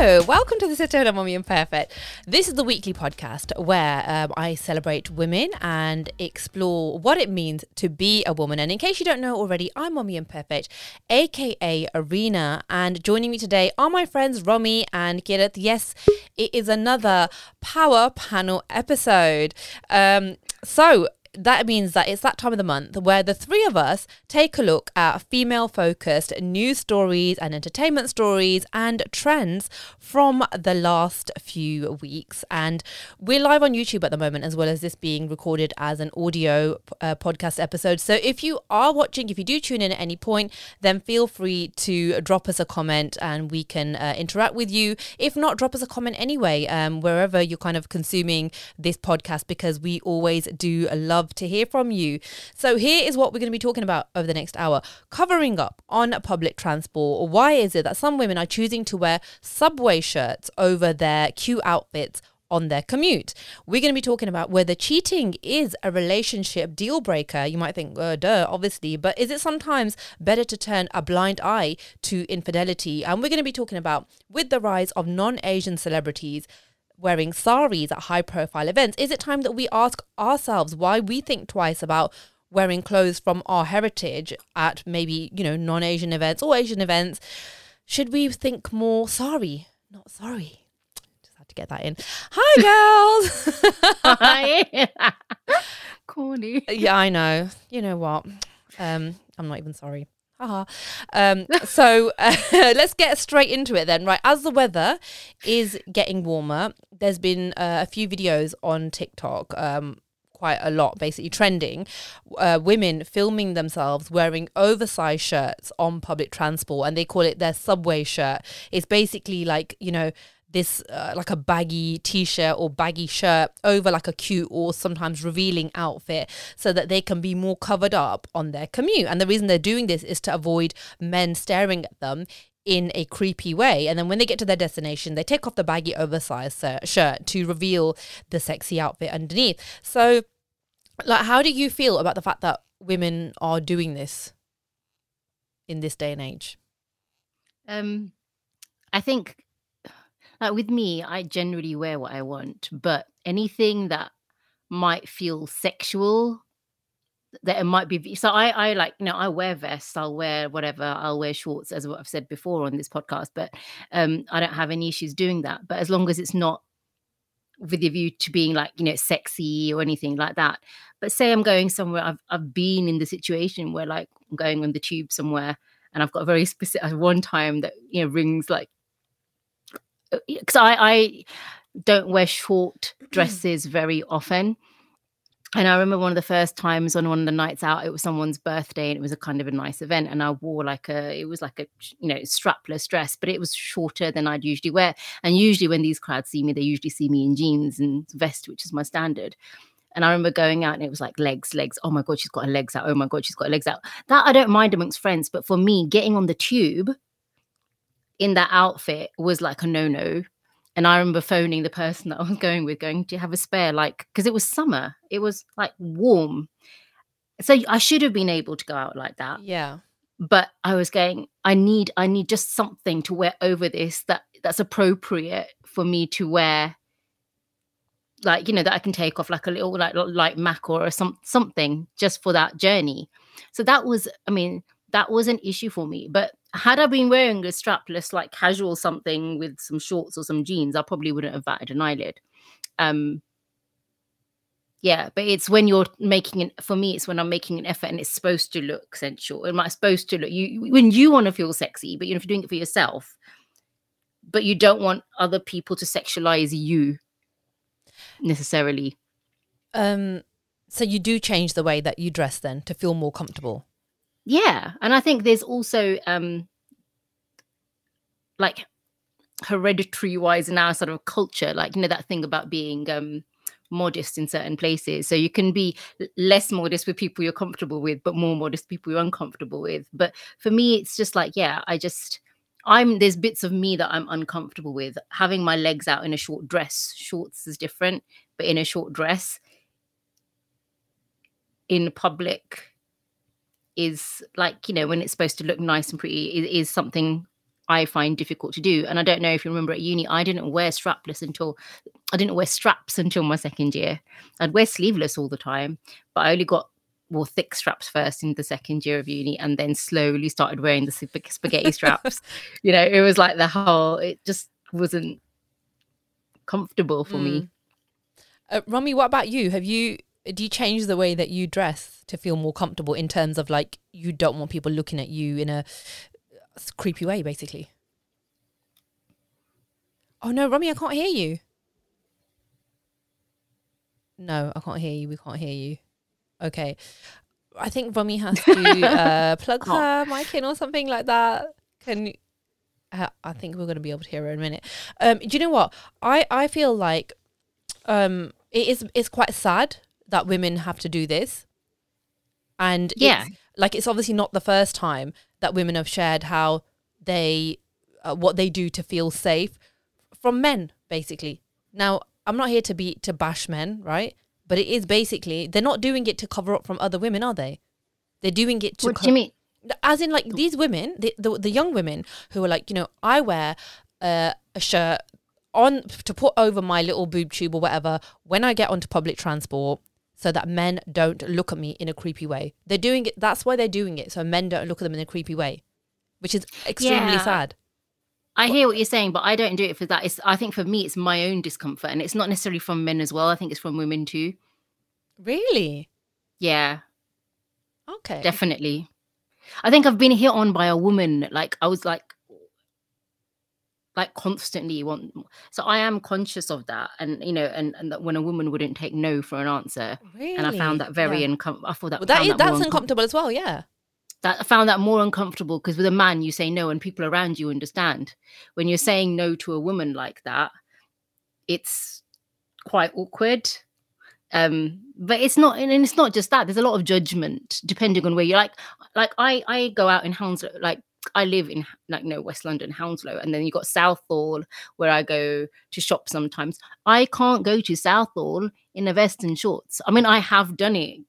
Welcome to the Setona Mommy Imperfect. This is the weekly podcast where um, I celebrate women and explore what it means to be a woman. And in case you don't know already, I'm Mommy Imperfect, aka Arena. And joining me today are my friends Romy and Kirat. Yes, it is another Power Panel episode. Um, so, that means that it's that time of the month where the three of us take a look at female focused news stories and entertainment stories and trends from the last few weeks. And we're live on YouTube at the moment, as well as this being recorded as an audio uh, podcast episode. So if you are watching, if you do tune in at any point, then feel free to drop us a comment and we can uh, interact with you. If not, drop us a comment anyway, um, wherever you're kind of consuming this podcast, because we always do love love to hear from you. So, here is what we're going to be talking about over the next hour covering up on public transport. Why is it that some women are choosing to wear subway shirts over their cute outfits? on their commute. We're going to be talking about whether cheating is a relationship deal breaker. You might think, oh, duh, obviously, but is it sometimes better to turn a blind eye to infidelity? And we're going to be talking about with the rise of non Asian celebrities wearing saris at high profile events, is it time that we ask ourselves why we think twice about wearing clothes from our heritage at maybe, you know, non Asian events or Asian events? Should we think more sorry? Not sorry. Just had to get that in. Hi, girls. Hi. Corny. Yeah, I know. You know what? Um, I'm not even sorry. Haha. Um, so uh, let's get straight into it then. Right, as the weather is getting warmer, there's been uh, a few videos on TikTok. Um, quite a lot basically trending uh, women filming themselves wearing oversized shirts on public transport and they call it their subway shirt it's basically like you know this uh, like a baggy t-shirt or baggy shirt over like a cute or sometimes revealing outfit so that they can be more covered up on their commute. And the reason they're doing this is to avoid men staring at them in a creepy way. And then when they get to their destination they take off the baggy oversized shirt to reveal the sexy outfit underneath. So like how do you feel about the fact that women are doing this in this day and age? Um i think like with me, I generally wear what I want, but anything that might feel sexual, that it might be. So I, I like, you know, I wear vests, I'll wear whatever, I'll wear shorts, as what I've said before on this podcast, but um, I don't have any issues doing that. But as long as it's not with a view to being like, you know, sexy or anything like that. But say I'm going somewhere, I've I've been in the situation where like I'm going on the tube somewhere and I've got a very specific one time that you know rings like because I, I don't wear short mm. dresses very often. And I remember one of the first times on one of the nights out, it was someone's birthday and it was a kind of a nice event. And I wore like a, it was like a, you know, strapless dress, but it was shorter than I'd usually wear. And usually when these crowds see me, they usually see me in jeans and vest, which is my standard. And I remember going out and it was like legs, legs. Oh my God, she's got her legs out. Oh my God, she's got her legs out. That I don't mind amongst friends. But for me, getting on the tube in that outfit was like a no no. And I remember phoning the person that I was going with, going, Do you have a spare? Like, because it was summer, it was like warm. So I should have been able to go out like that. Yeah. But I was going, I need, I need just something to wear over this that that's appropriate for me to wear. Like, you know, that I can take off like a little like like Mac or some something just for that journey. So that was, I mean, that was an issue for me. But had I been wearing a strapless, like casual something with some shorts or some jeans, I probably wouldn't have batted an eyelid. Um, yeah, but it's when you're making it for me, it's when I'm making an effort and it's supposed to look sensual. Am I supposed to look you when you want to feel sexy, but you know, if you're doing it for yourself, but you don't want other people to sexualize you necessarily. Um, so you do change the way that you dress then to feel more comfortable. Yeah, and I think there's also um like hereditary wise in our sort of culture, like you know that thing about being um modest in certain places. So you can be less modest with people you're comfortable with, but more modest people you're uncomfortable with. But for me, it's just like, yeah, I just I'm there's bits of me that I'm uncomfortable with. Having my legs out in a short dress, shorts is different, but in a short dress in public is like you know when it's supposed to look nice and pretty is, is something I find difficult to do. And I don't know if you remember at uni, I didn't wear strapless until I didn't wear straps until my second year. I'd wear sleeveless all the time, but I only got wore thick straps first in the second year of uni and then slowly started wearing the spaghetti straps. you know, it was like the whole, it just wasn't comfortable for mm. me. Uh, Romy, what about you? Have you, do you change the way that you dress to feel more comfortable in terms of like you don't want people looking at you in a creepy way, basically? Oh no, Romy, I can't hear you. No, I can't hear you. We can't hear you. Okay. I think Romy has to uh, plug her mic in or something like that. Can you, uh, I think we're going to be able to hear her in a minute. Um, do you know what? I, I feel like um, it is it's quite sad that women have to do this. And yeah, it's, like it's obviously not the first time that women have shared how they uh, what they do to feel safe from men, basically. Now, I'm not here to be to bash men, right? But it is basically they're not doing it to cover up from other women, are they? They're doing it to. What co- do you mean? As in, like these women, the the, the young women who are like, you know, I wear uh, a shirt on to put over my little boob tube or whatever when I get onto public transport so that men don't look at me in a creepy way. They're doing it that's why they're doing it so men don't look at them in a creepy way, which is extremely yeah. sad. I hear what you're saying, but I don't do it for that. It's I think for me it's my own discomfort and it's not necessarily from men as well. I think it's from women too. Really? Yeah. Okay. Definitely. I think I've been hit on by a woman like I was like like constantly want so I am conscious of that and you know and, and that when a woman wouldn't take no for an answer really? and I found that very yeah. uncomfortable I thought that, well, that is, that that's uncomfortable as well yeah that I found that more uncomfortable because with a man you say no and people around you understand. When you're saying no to a woman like that, it's quite awkward. Um, but it's not, and it's not just that. There's a lot of judgment depending on where you're. Like, like I, I go out in Hounslow. Like I live in like no West London, Hounslow, and then you got Southall where I go to shop sometimes. I can't go to Southall in a vest and shorts. I mean, I have done it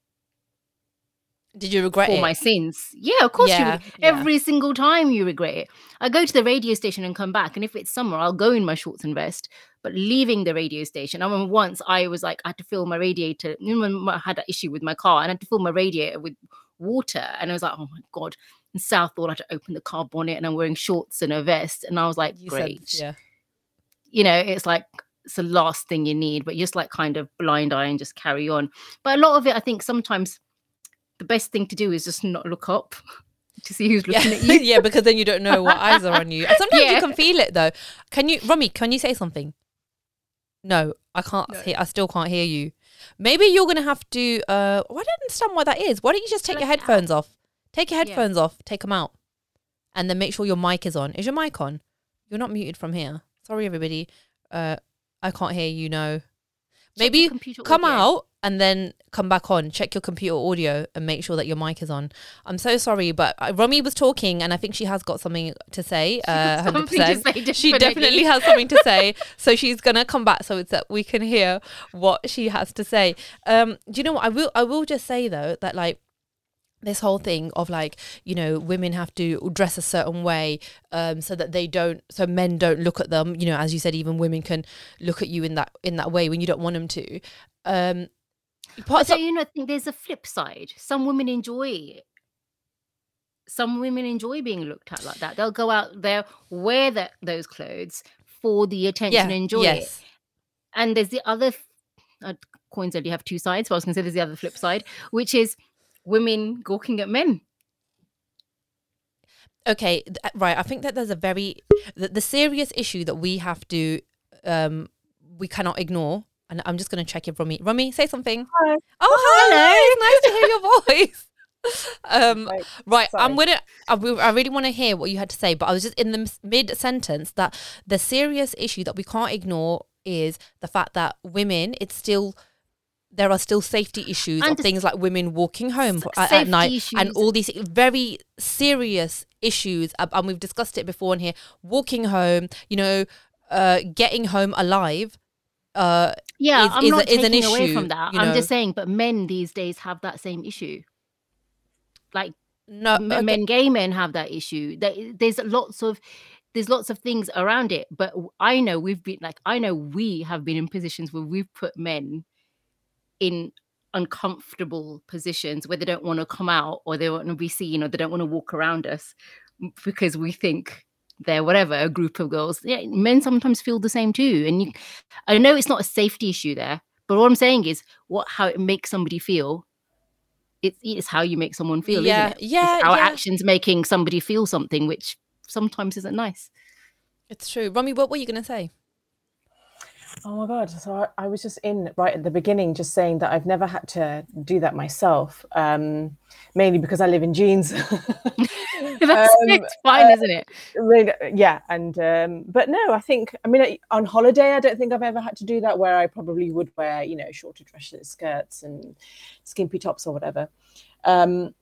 did you regret for it? my sins? Yeah, of course. Yeah, you, yeah. Every single time you regret it. I go to the radio station and come back, and if it's summer, I'll go in my shorts and vest. But leaving the radio station, I remember once I was like, I had to fill my radiator. I had an issue with my car, and I had to fill my radiator with water, and I was like, oh my god. In Southall, I had to open the car bonnet, and I'm wearing shorts and a vest, and I was like, you great. Said, yeah. You know, it's like it's the last thing you need, but just like kind of blind eye and just carry on. But a lot of it, I think, sometimes the best thing to do is just not look up to see who's looking yeah. at you. yeah, because then you don't know what eyes are on you. Sometimes yeah. you can feel it though. Can you, Romy? Can you say something? No, I can't. No. Hear, I still can't hear you. Maybe you're gonna have to. Uh, well, I don't understand why that is. Why don't you just take your headphones off? Take your headphones yeah. off. Take them out, and then make sure your mic is on. Is your mic on? You're not muted from here. Sorry, everybody. Uh, I can't hear you. No. Maybe come audio. out and then come back on, check your computer audio and make sure that your mic is on. I'm so sorry, but uh, Romy was talking and I think she has got something to say. Uh, 100%. To say, definitely. She definitely has something to say. so she's going to come back so it's that we can hear what she has to say. Um, do you know what? I will, I will just say though that like, this whole thing of like you know women have to dress a certain way um, so that they don't so men don't look at them you know as you said even women can look at you in that in that way when you don't want them to um but so, you know, think there's a flip side. Some women enjoy it. Some women enjoy being looked at like that. They'll go out there, wear that those clothes for the attention, yeah, and enjoy yes. it. And there's the other uh, coins only have two sides. But I was going to say there's the other flip side, which is women gawking at men. Okay, uh, right. I think that there's a very the, the serious issue that we have to um we cannot ignore and I'm just going to check if Romy. Romy, say something. Hi. Oh, hi. nice to hear your voice. um, right, right I'm gonna. I, I really want to hear what you had to say, but I was just in the mid sentence that the serious issue that we can't ignore is the fact that women. It's still there are still safety issues and of things like women walking home at, at, night issues. and all these very serious issues and we've discussed it before in here walking home you know uh, getting home alive uh, yeah, is, I'm is, not is taking away issue, from that. You know? I'm just saying, but men these days have that same issue. Like, no, okay. men, gay men have that issue. There's lots of there's lots of things around it but i know we've been like i know we have been in positions where we've put men in uncomfortable positions where they don't want to come out or they don't want to be seen or they don't want to walk around us because we think they're whatever a group of girls yeah men sometimes feel the same too and you, i know it's not a safety issue there but what i'm saying is what how it makes somebody feel it's, it's how you make someone feel Yeah, isn't it yeah, It's our yeah. actions making somebody feel something which sometimes isn't nice It's true. Romy, what were you going to say? Oh my god! So I, I was just in right at the beginning, just saying that I've never had to do that myself, um, mainly because I live in jeans. that's Um, it's fine uh, isn't it Really, yeah, and um, but no, I think I mean on holiday I don't think I've ever had to do that where I probably would wear you know shorter dresses, skirts, and skimpy tops or whatever. Um,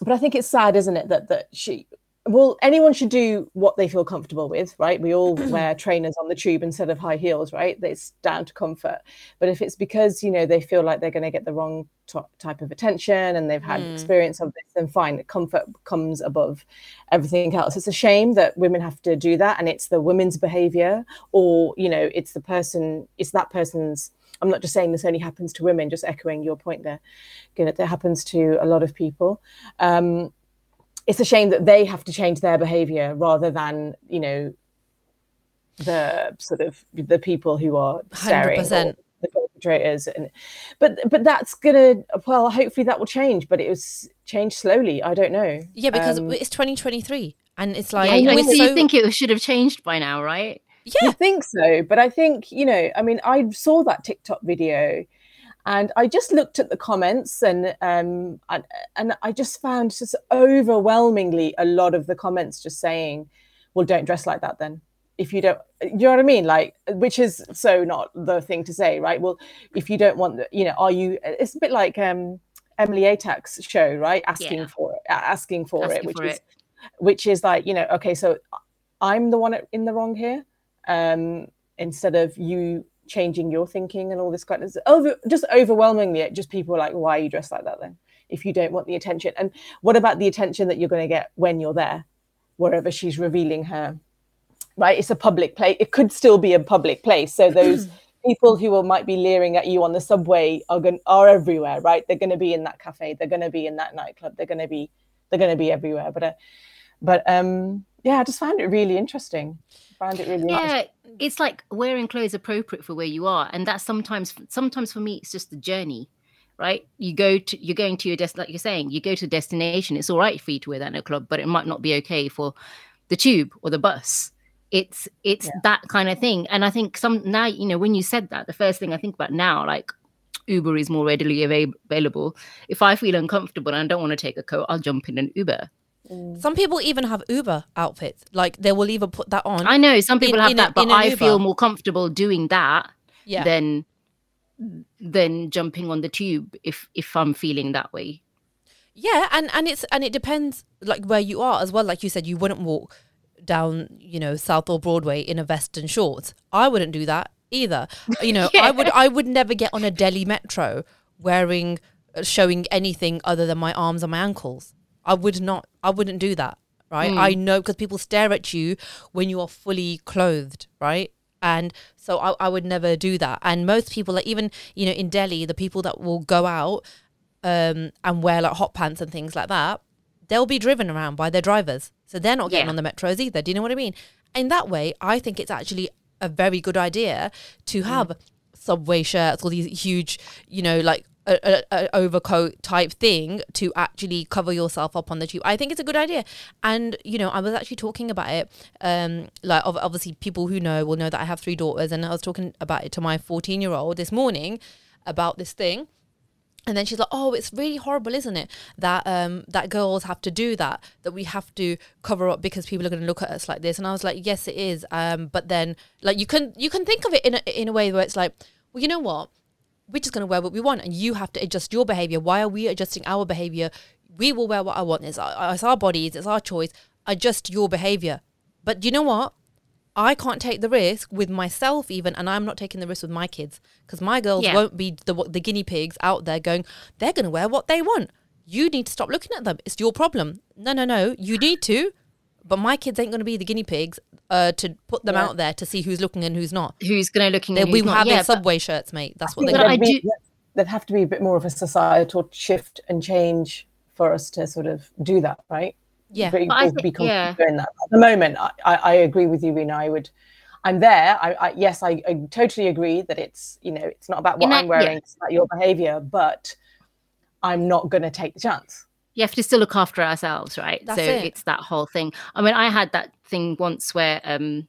but I think it's sad, isn't it, that that she well anyone should do what they feel comfortable with, right? We all wear trainers on the tube instead of high heels, right? It's down to comfort. But if it's because you know they feel like they're going to get the wrong to- type of attention and they've had Mm. experience of this, then fine, comfort comes above everything else. It's a shame that women have to do that, and it's the women's behavior, or you know, it's the person, it's that person's. I'm not just saying this only happens to women. Just echoing your point there, Good, that happens to a lot of people. Um, it's a shame that they have to change their behavior rather than you know the sort of the people who are staring 100%. the perpetrators. And but but that's gonna well hopefully that will change but it was changed slowly. I don't know. Yeah, because Um, it's 2023 and it's like yeah, I we're so so you think it should have changed by now right? Yeah. I think so, but I think you know, I mean, I saw that TikTok video, and I just looked at the comments, and um, and, and I just found just overwhelmingly a lot of the comments just saying, "Well, don't dress like that then." If you don't, you know what I mean, like, which is so not the thing to say, right? Well, if you don't want, the, you know, are you? It's a bit like um, Emily Atack's show, right? Asking Yeah. for it, asking for it, which for is it. which is like you know okay so i'm the one in the wrong here um instead of you changing your thinking and all this kind of over just overwhelmingly it just people are like why are you dressed like that then? If you don't want the attention. And what about the attention that you're going to get when you're there wherever she's revealing her right? It's a public place it could still be a public place. So those people who will, might be leering at you on the subway are going are everywhere right? They're going to be in that cafe they're going to be in that nightclub they're going to be they're going to be everywhere. But uh, but um yeah i just found it really interesting. Found it really yeah it's like wearing clothes appropriate for where you are and that's sometimes sometimes for me it's just the journey right? You go to you're going to your desk like you're saying you go to a destination it's all right for you to wear that in a club but it might not be okay for the tube or the bus. It's it's Yeah. that kind of thing and i think some now you know when you said that the first thing i think about now like uber is more readily ava- available. If i feel uncomfortable and i don't want to take a coat i'll jump in an uber Some people even have Uber outfits. Like they will even put that on. i know some people In- have in a- that but in an i feel more comfortable doing that yeah. than than jumping on the tube if if I'm feeling that way. Yeah, and and it's and it depends like where you are as well. Like you said, you wouldn't walk down, you know, Southall Broadway in a vest and shorts. I wouldn't do that either. You know, I would I would never get on a Delhi metro wearing uh, showing anything other than my arms and my ankles. I would not. I wouldn't do that. Right. I know because people stare at you when you are fully clothed. Right. And so I, I would never do that. And most people, like even you know in Delhi, the people that will go out um, and wear like hot pants and things like that, they'll be driven around by their drivers. So they're not getting Yeah. on the metros either. Do you know what I mean? In that way, I think it's actually a very good idea to have subway shirts or these huge, you know, like a, a, a overcoat type thing to actually cover yourself up on the tube. I think it's a good idea. And, you know, I was actually talking about it. Um, like, ob- obviously, people who know will know that I have three daughters. And I was talking about it to my 14 year old this morning about this thing. And then she's like, "Oh, it's really horrible, isn't it? That um that girls have to do that. That we have to cover up because people are going to look at us like this." And I was like, "Yes, it is." Um, but then like you can you can think of it in a, in a way where it's like, well, you know what? We're just going to wear what we want, and you have to adjust your behavior. Why are we adjusting our behavior? We will wear what I want. It's our, it's our bodies. It's our choice. Adjust your behavior. But you know what? I can't take the risk with myself even, and I'm not taking the risk with my kids because my girls Yeah. won't be the the guinea pigs out there going. They're going to wear what they want. You need to stop looking at them. It's your problem. No, no, no. You need to but my kids ain't going to be the guinea pigs uh, to put them Yeah. out there to see who's looking and who's not. Who's going to looking? They'll and not. having Yeah, subway shirts, mate. That's what they think But want. I be, do- there'd have to be a bit more of a societal shift and change for us to sort of do that, right? Yeah. Be, But I think- be yeah. doing that. At the moment, I, I, I agree with you, Rena. I would. I'm there. I, I yes, I, I totally agree that it's you know it's not about what In I'm that- yeah. wearing, it's about your behaviour, but I'm not going to take the chance. You have to still look after ourselves, right? That's so it. it's that whole thing. I mean, I had that thing once where, um,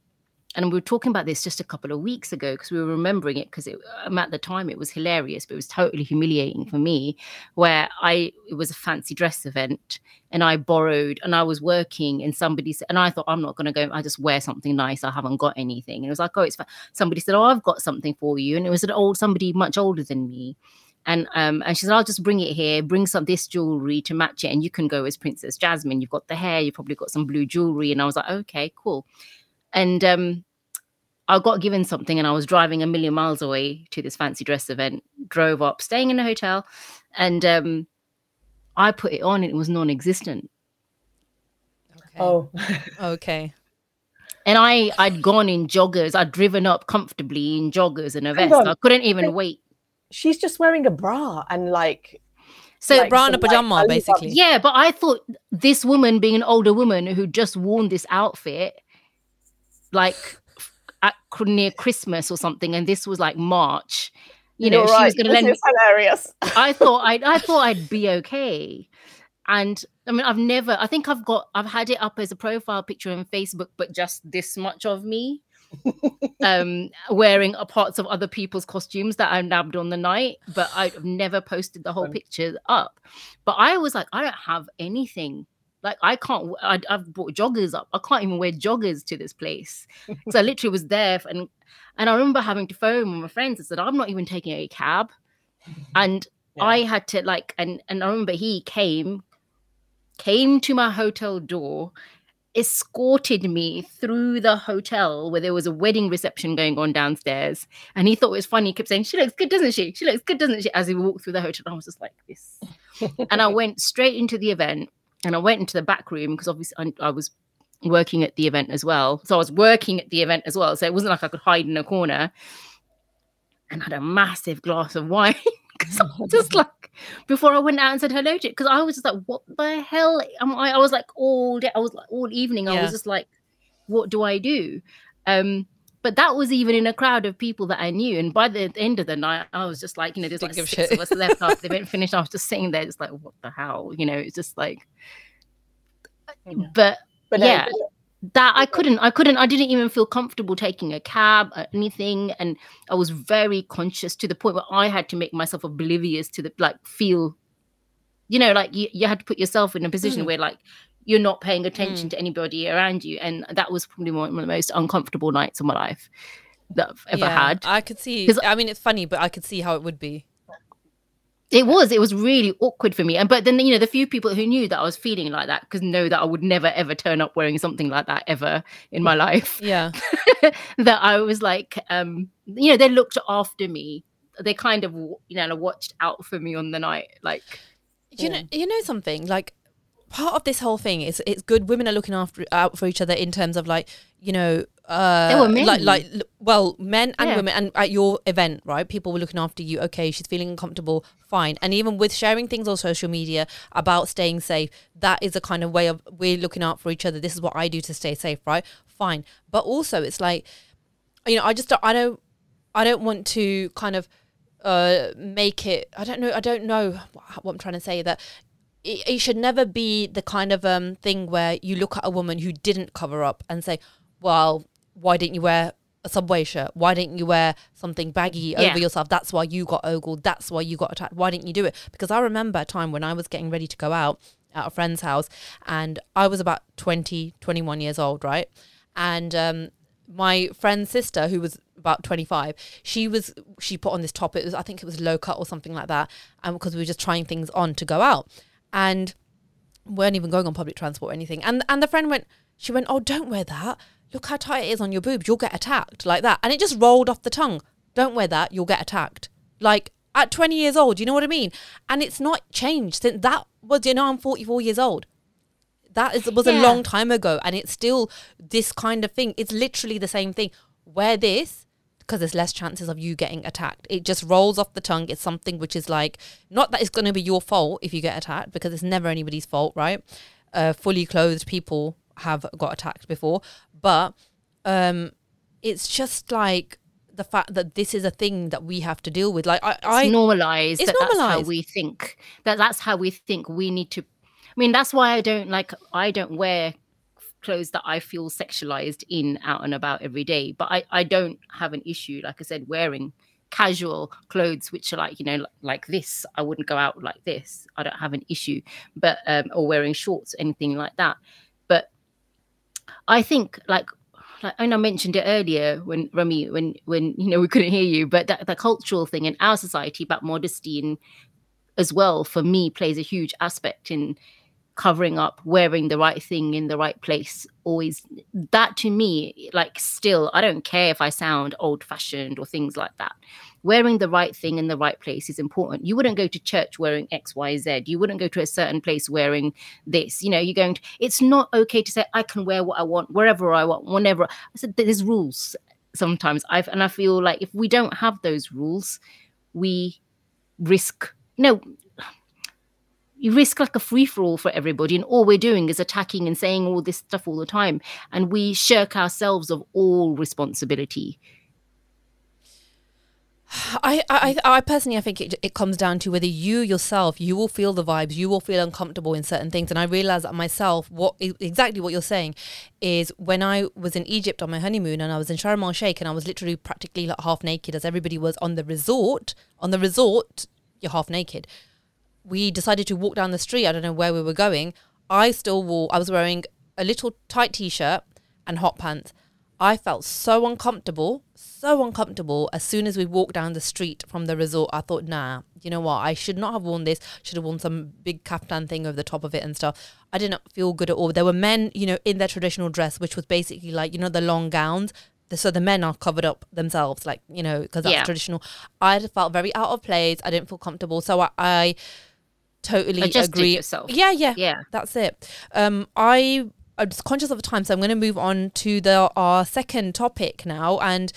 and we were talking about this just a couple of weeks ago because we were remembering it because um, at the time it was hilarious, but it was totally humiliating for me. Where I it was a fancy dress event and I borrowed and I was working and somebody said, and I thought I'm not going to go. I just wear something nice. I haven't got anything. And it was like, oh, it's somebody said, oh, I've got something for you, and it was an old somebody much older than me. And um, and she said, I'll just bring it here, bring some this jewelry to match it, and you can go as Princess Jasmine. You've got the hair, you've probably got some blue jewelry. And I was like, okay, cool. And um, I got given something, and I was driving a million miles away to this fancy dress event. Drove up, staying in a hotel, and um, I put it on, and it was non-existent. Okay. Oh, Okay. And I I'd gone in joggers, I'd driven up comfortably in joggers and a vest. I couldn't even wait. She's just wearing a bra and like So like bra and a some, like, pajama, basically. Yeah, but I thought this woman, being an older woman who just worn this outfit, like at near Christmas or something, and this was like March. You know, You're she right, was going to this lend me. is hilarious. I thought I, I thought I'd be okay, and I mean, I've never. I think I've got. I've had it up as a profile picture on Facebook, but just this much of me. Um wearing a parts of other people's costumes that I nabbed on the night, but I've never posted the whole picture up. But I was like, I don't have anything. Like I can't. I, have bought joggers up. I can't even wear joggers to this place. so I literally was there, and and I remember having to phone with my friends and said, I'm not even taking a cab, and Yeah. I had to like, and and I remember he came, came to my hotel door, escorted me through the hotel where there was a wedding reception going on downstairs. And he thought it was funny. He kept saying, She looks good, doesn't she? She looks good, doesn't she? As he walked through the hotel. I was just like this. and I went straight into the event and I went into the back room because obviously I, I was working at the event as well. So I was working at the event as well. So it wasn't like I could hide in a corner. And had a massive glass of wine. Because I was just like, before I went out and said hello to it, because I was just like, what the hell am I? I was like all day, I was like all evening, I was just like, what do I do? Um, but that was even in a crowd of people that I knew. And by the end of the night, I was just like, you know, there's like Didn't give a six shit. of us left after the event finished. I was just sitting there, just like, what the hell? You know, it's just like, Yeah. but But no, yeah that I couldn't, I couldn't, I didn't even feel comfortable taking a cab or anything. And I was very conscious to the point where I had to make myself oblivious to the like feel, you know, like you, you had to put yourself in a position Mm. where like you're not paying attention to anybody around you. And that was probably one of the most uncomfortable nights of my life that I've ever Yeah, had. I could see. I mean, it's funny, but I could see how it would be. It was. It was really awkward for me. And but then you know the few people who knew that I was feeling like that because know that I would never ever turn up wearing something like that ever in my life. Yeah. that I was like, um, you know, they looked after me. They kind of, you know, watched out for me on the night. Like, you know you know something like part of this whole thing is it's good women are looking after out for each other in terms of like you know uh They were like men. like l- well men and Yeah. women and at your event right people were looking after you. Okay she's feeling uncomfortable fine. And even with sharing things on social media about staying safe that is a kind of way of we're looking out for each other. This is what i do to stay safe right? Fine. But also it's like you know i just don't, i don't i don't want to kind of uh make it i don't know i don't know what i'm trying to say that it, it should never be the kind of um thing where you look at a woman who didn't cover up and say well why didn't you wear a subway shirt? Why didn't you wear something baggy Yeah. over yourself? That's why you got ogled. That's why you got attacked. Why didn't you do it? Because i remember a time when i was getting ready to go out at a friend's house and i was about 20 21 years old right? And um my friend's sister who was about 25 she was she put on this top. It was i think it was low cut or something like that and because we were just trying things on to go out. And weren't even going on public transport or anything. And and the friend went she went oh don't wear that look how tight it is on your boobs you'll get attacked like that. And it just rolled off the tongue. Don't wear that you'll get attacked. Like at 20 years old you know what i mean? And it's not changed since that was you know i'm 44 years old. That is was a long time ago and it's still this kind of thing. It's literally the same thing. Wear this because there's less chances of you getting attacked. It just rolls off the tongue. It's something which is like not that it's going to be your fault if you get attacked because it's never anybody's fault right? Uh, fully clothed people have got attacked before but um it's just like the fact that this is a thing that we have to deal with like i, I It's normalized. it's that That's how we think. That that's how we think we need to. I mean, that's why I don't like. I don't wear clothes that I feel sexualized in out and about every day. But I I don't have an issue. Like I said, wearing casual clothes which are like you know like, like this i wouldn't go out like this i don't have an issue but um or wearing shorts anything like that i think like like and I mentioned it earlier when Rami, when when you know we couldn't hear you, but that the cultural thing in our society about modesty and as well for me plays a huge aspect in covering up, wearing the right thing in the right place. Always that to me, like still, I don't care if I sound old fashioned or things like that. Wearing the right thing in the right place is important. You wouldn't go to church wearing X, Y, Z. You wouldn't go to a certain place wearing this. You know, you're going to, it's not okay to say, I can wear what I want, wherever I want, whenever. I said, there's rules sometimes. I've, and I feel like if we don't have those rules, we risk, no, you risk like a free for all for everybody. And all we're doing is attacking and saying all this stuff all the time. And we shirk ourselves of all responsibility. I, I, I personally, I think it, it comes down to whether you yourself, you will feel the vibes, you will feel uncomfortable in certain things. And I realized that myself, what exactly what you're saying is when I was in Egypt on my honeymoon and I was in Sharm el Sheikh and I was literally practically like half naked as everybody was on the resort. On the resort, you're half naked. We decided to walk down the street. I don't know where we were going. I still wore, I was wearing a little tight t shirt and hot pants. I felt so uncomfortable, so uncomfortable. As soon as we walked down the street from the resort, I thought, nah, you know what? I should not have worn this. Should have worn some big kaftan thing over the top of it and stuff. I didn't feel good at all. There were men, you know, in their traditional dress, which was basically like, you know, the long gowns. So the men are covered up themselves, like, you know, because that's Yeah. traditional. I felt very out of place. I didn't feel comfortable. So I, I totally agree. yourself. Yeah, yeah, Yeah. that's it. Um, I I'm just conscious of the time, so I'm going to move on to the our second topic now, and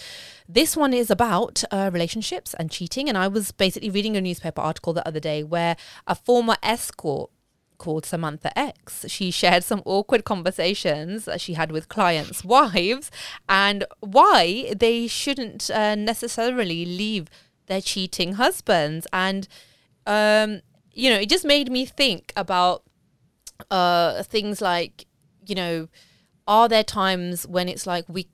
this one is about uh, relationships and cheating. And I was basically reading a newspaper article the other day where a former escort called Samantha X. She shared some awkward conversations that she had with clients' wives and why they shouldn't uh, necessarily leave their cheating husbands. And, um, you know, it just made me think about uh, things like, you know, are there times when it's like we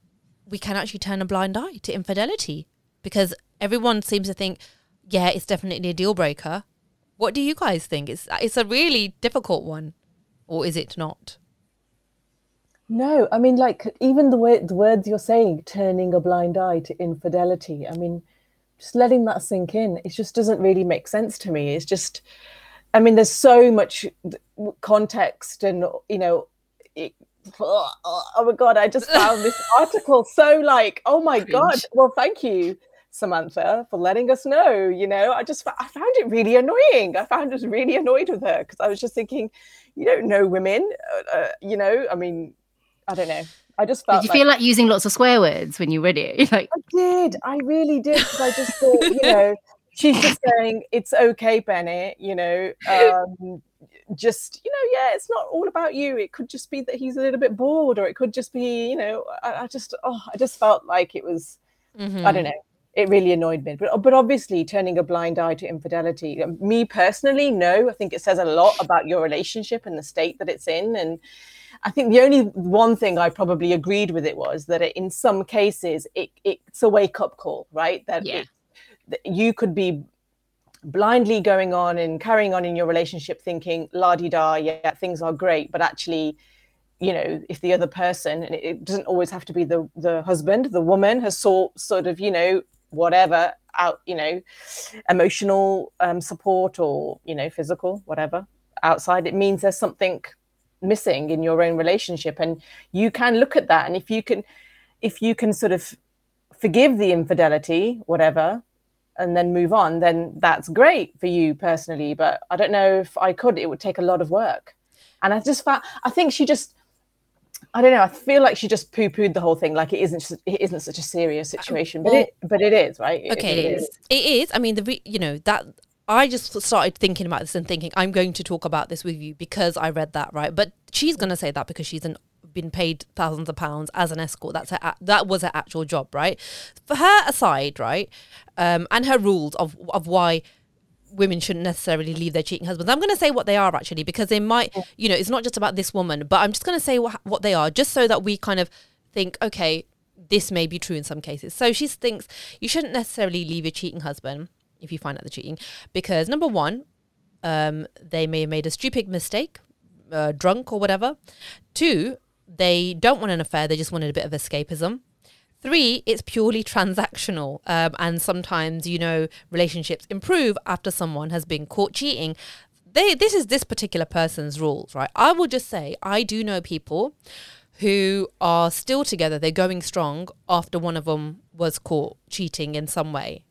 we can actually turn a blind eye to infidelity because everyone seems to think, yeah, it's definitely a deal breaker. What do you guys think? It's it's a really difficult one, or is it not? No, I mean, like even the way the words you're saying, turning a blind eye to infidelity. I mean, just letting that sink in. It just doesn't really make sense to me. It's just, I mean, there's so much context, and you know, it, oh my god, I just found this article so like, oh my god. Well, thank you, Samantha, for letting us know. You know, I just I found it really annoying. I found us really annoyed with her because I was just thinking, you don't know women, uh, uh, you know. I mean, I don't know. I just felt Did you like, feel like using lots of swear words when you read it? You're like, I did. I really did. Because I just thought, you know, she's just saying it's okay, Bennett. You know, um, just you know, yeah, it's not all about you. It could just be that he's a little bit bored, or it could just be, you know, I, I just, oh, I just felt like it was. I don't know. It really annoyed me. But but obviously, turning a blind eye to infidelity. um, Me personally, no. I think it says a lot about your relationship and the state that it's in, and. I think the only one thing I probably agreed with it was that it, in some cases it, it's a wake up call, right? That, Yeah. it, that you could be blindly going on and carrying on in your relationship thinking la di da, yeah, things are great, but actually, you know, if the other person, and it, doesn't always have to be the the husband, the woman has sought sort of, you know, whatever out, you know, emotional um, support or you know, physical, whatever outside, it means there's something missing in your own relationship. And you can look at that. And if you can if you can sort of forgive the infidelity whatever and then move on then that's great for you personally but i don't know if i could it would take a lot of work and I just found I think she just I don't know. I feel like she just poo-pooed the whole thing, like it isn't. It isn't such a serious uh, situation, but it, but it is, right? Okay, it is. It is. I mean, the you know that I just started thinking about this and thinking I'm going to talk about this with you because I read that right. But she's going to say that because she's an, been paid thousands of pounds as an escort. That's her. That was her actual job, right? For her aside, right, um, and her rules of of why women shouldn't necessarily leave their cheating husbands. I'm going to say what they are actually because they might, you know, it's not just about this woman, but I'm just going to say what, what they are just so that we kind of think, okay, this may be true in some cases. So she thinks you shouldn't necessarily leave your cheating husband if you find out they're cheating because number one, um, they may have made a stupid mistake, uh, drunk or whatever. Two, they don't want an affair; they just wanted a bit of escapism. Three, it's purely transactional, um, and sometimes you know relationships improve after someone has been caught cheating. They, this is this particular person's rules, right? I will just say I do know people who are still together. They're going strong after one of them was caught cheating in some way.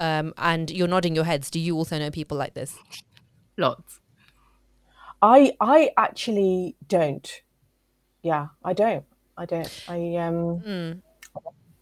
Um, and you're nodding your heads. Do you also know people like this? Lots. I I actually don't. Yeah, I don't. I don't. I um.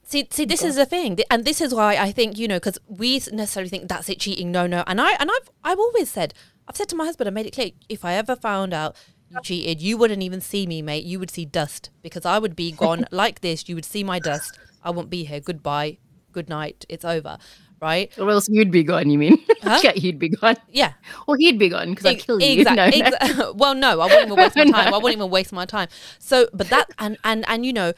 See, see, this is the thing, and this is why I think you know, because we necessarily think that's it, cheating. No, no, and I and I've I've always said, I've said to my husband, I made it clear, if I ever found out you cheated, you wouldn't even see me, mate. You would see dust because I would be gone like this. You would see my dust. I won't be here. Goodbye, good night. It's over, right? Or else you'd be gone, you mean? Huh? yeah, you'd be gone. Yeah, Or he'd be gone because I Ex- killed you. exact- No, no. well, no, I wouldn't even waste my No. time. I wouldn't even waste my time. So, but that and and and you know,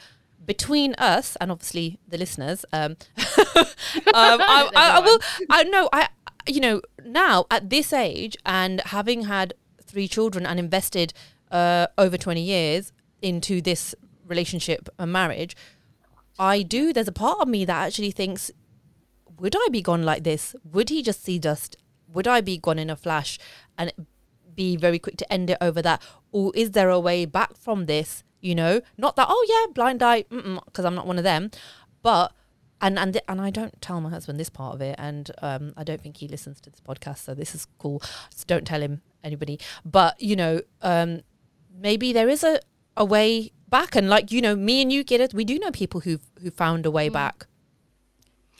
between us and obviously the listeners, um, um I, I, I will. I know. I you know now at this age and having had three children and invested uh, over twenty years into this relationship and marriage, I do. There's a part of me that actually thinks would I be gone like this? Would he just see dust? Would I be gone in a flash and be very quick to end it over that? Or is there a way back from this? You know, not that, oh yeah, blind eye, because I'm not one of them. But, and and th- and I don't tell my husband this part of it, and um, I don't think he listens to this podcast, so this is cool. So don't tell him anybody. But you know, um, maybe there is a, a way back, and like you know, me and you get it. We do know people who've, who found a way back.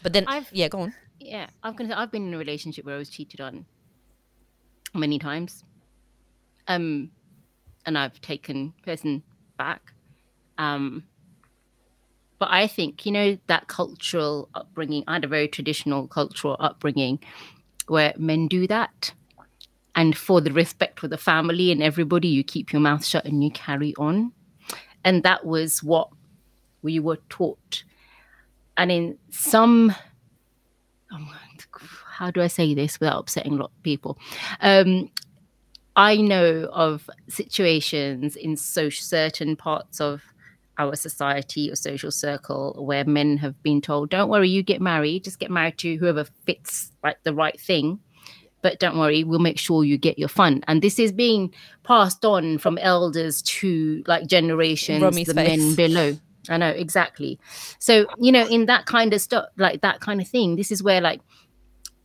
But then, I've- yeah, go on. yeah, I'm gonna. Say, I've been in a relationship where I was cheated on many times, um, and I've taken person back, um, but I think you know that cultural upbringing. I had a very traditional cultural upbringing where men do that, and for the respect for the family and everybody, you keep your mouth shut and you carry on, and that was what we were taught, and in some how do I say this without upsetting a lot of people? Um, I know of situations in so certain parts of our society or social circle where men have been told, "Don't worry, you get married. Just get married to whoever fits like the right thing." But don't worry, we'll make sure you get your fun. And this is being passed on from elders to like generations, Romy's the face. men below. I know exactly. So you know, in that kind of stuff, like that kind of thing, this is where like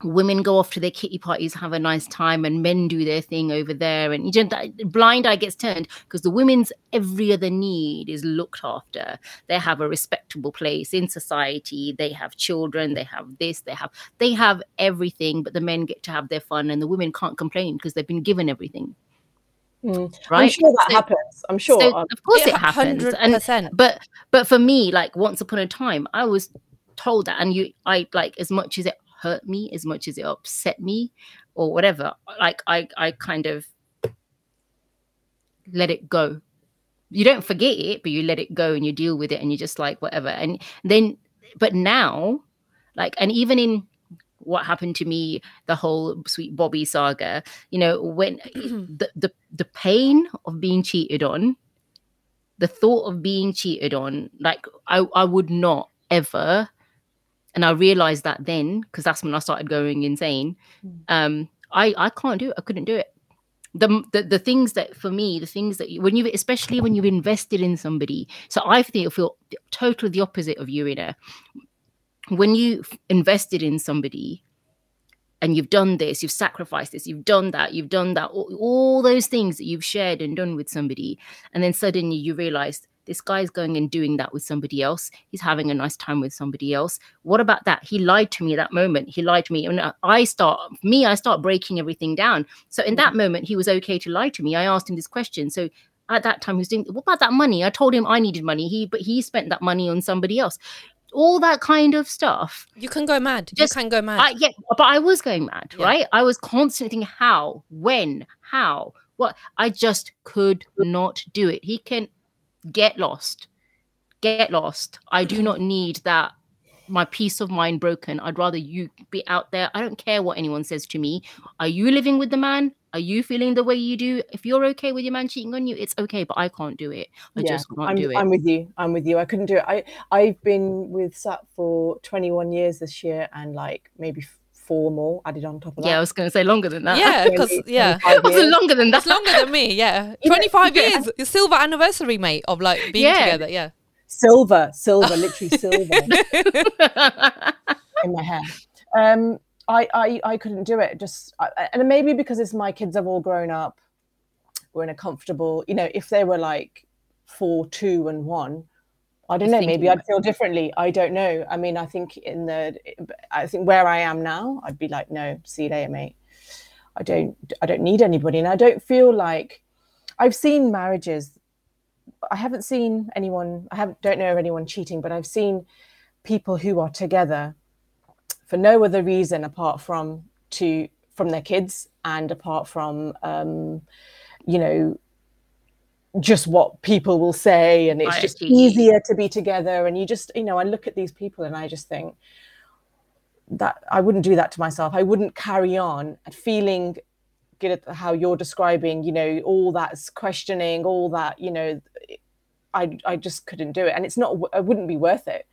women go off to their kitty parties, have a nice time, and men do their thing over there. And you know, that blind eye gets turned because the women's every other need is looked after. They have a respectable place in society. They have children. They have this. They have they have everything. But the men get to have their fun, and the women can't complain because they've been given everything. Mm. I'm sure that So- happens. I'm sure. So, of course, Yeah, it happens. And 100%. but but for me like once upon a time i was told that and you i like as much as it hurt me as much as it upset me or whatever like i i kind of let it go you don't forget it but you let it go and you deal with it and you're just like whatever and then but now like and even in what happened to me the whole Sweet Bobby saga you know when the the, the pain of being cheated on the thought of being cheated on like i i would not ever and i realized that then because that's when i started going insane Mm. um i i can't do it i couldn't do it the, the the things that for me the things that you, when you especially when you've invested in somebody so i think feel totally the opposite of you Rena. When you invested in somebody and you've done this, you've sacrificed this, you've done that, you've done that, all, all those things that you've shared and done with somebody. And then suddenly you realize this guy's going and doing that with somebody else. He's having a nice time with somebody else. What about that? He lied to me that moment. He lied to me. And uh, I start, me, I start breaking everything down. So in that mm. moment, he was okay to lie to me. I asked him this question. So at that time, he was doing, what about that money? I told him I needed money. He, but he spent that money on somebody else all that kind of stuff. You can go mad. Just, you can go mad. I, yeah, but I was going mad, yeah. right? I was constantly thinking, how, when, how, what? I just could not do it. He can get lost, get lost. I do not need that. My peace of mind broken. I'd rather you be out there. I don't care what anyone says to me. Are you living with the man? Are you feeling the way you do? If you're okay with your man cheating on you, it's okay, but I can't do it. I yeah, just can't I'm, do it. I'm with you. I'm with you. I couldn't do it. I I've been with Sat for 21 years this year, and like maybe four more added on top of that. Yeah, I was going to say longer than that. Yeah, because yeah, it was longer than that. It's longer than me. Yeah, 25 yeah. years, silver anniversary, mate, of like being yeah. together. Yeah, silver, silver, literally silver in my hair. Um, I, I, I couldn't do it. Just and maybe because it's my kids have all grown up, we're in a comfortable. You know, if they were like four, two, and one, I don't know. Maybe I'd feel differently. I don't know. I mean, I think in the, I think where I am now, I'd be like, no, see you later, mate. I don't, I don't need anybody, and I don't feel like I've seen marriages. I haven't seen anyone. I haven't, don't know of anyone cheating, but I've seen people who are together for no other reason apart from to from their kids and apart from um, you know just what people will say and it's just easier to be together and you just you know i look at these people and i just think that i wouldn't do that to myself. I wouldn't carry on at feeling good at how you're describing you know all that's questioning all that you know i i just couldn't do it. And it's not i wouldn't be worth it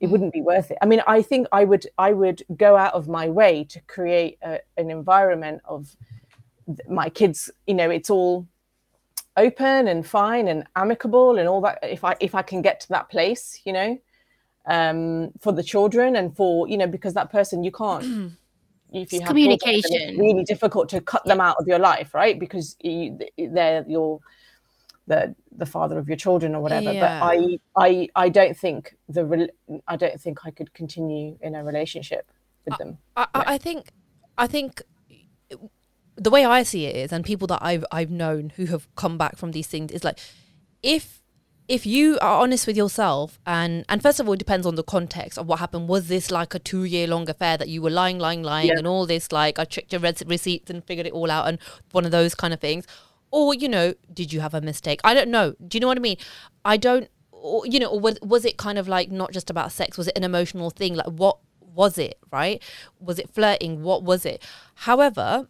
it mm. wouldn't be worth it. I mean, I think I would I would go out of my way to create a, an environment of my kids. You know, it's all open and fine and amicable and all that. If I if I can get to that place, you know, um, for the children and for you know because that person you can't. if you have communication, it's really difficult to cut them out of your life, right? Because you, they're your the the father of your children or whatever yeah. but i i i don't think the i don't think i could continue in a relationship with I, them I, I, I think i think the way i see it is and people that i've i've known who have come back from these things is like if if you are honest with yourself and and first of all it depends on the context of what happened was this like a two year long affair that you were lying lying lying yeah. and all this like i checked your receipts and figured it all out and one of those kind of things or you know did you have a mistake i don't know do you know what i mean i don't or, you know or was, was it kind of like not just about sex was it an emotional thing like what was it right was it flirting what was it however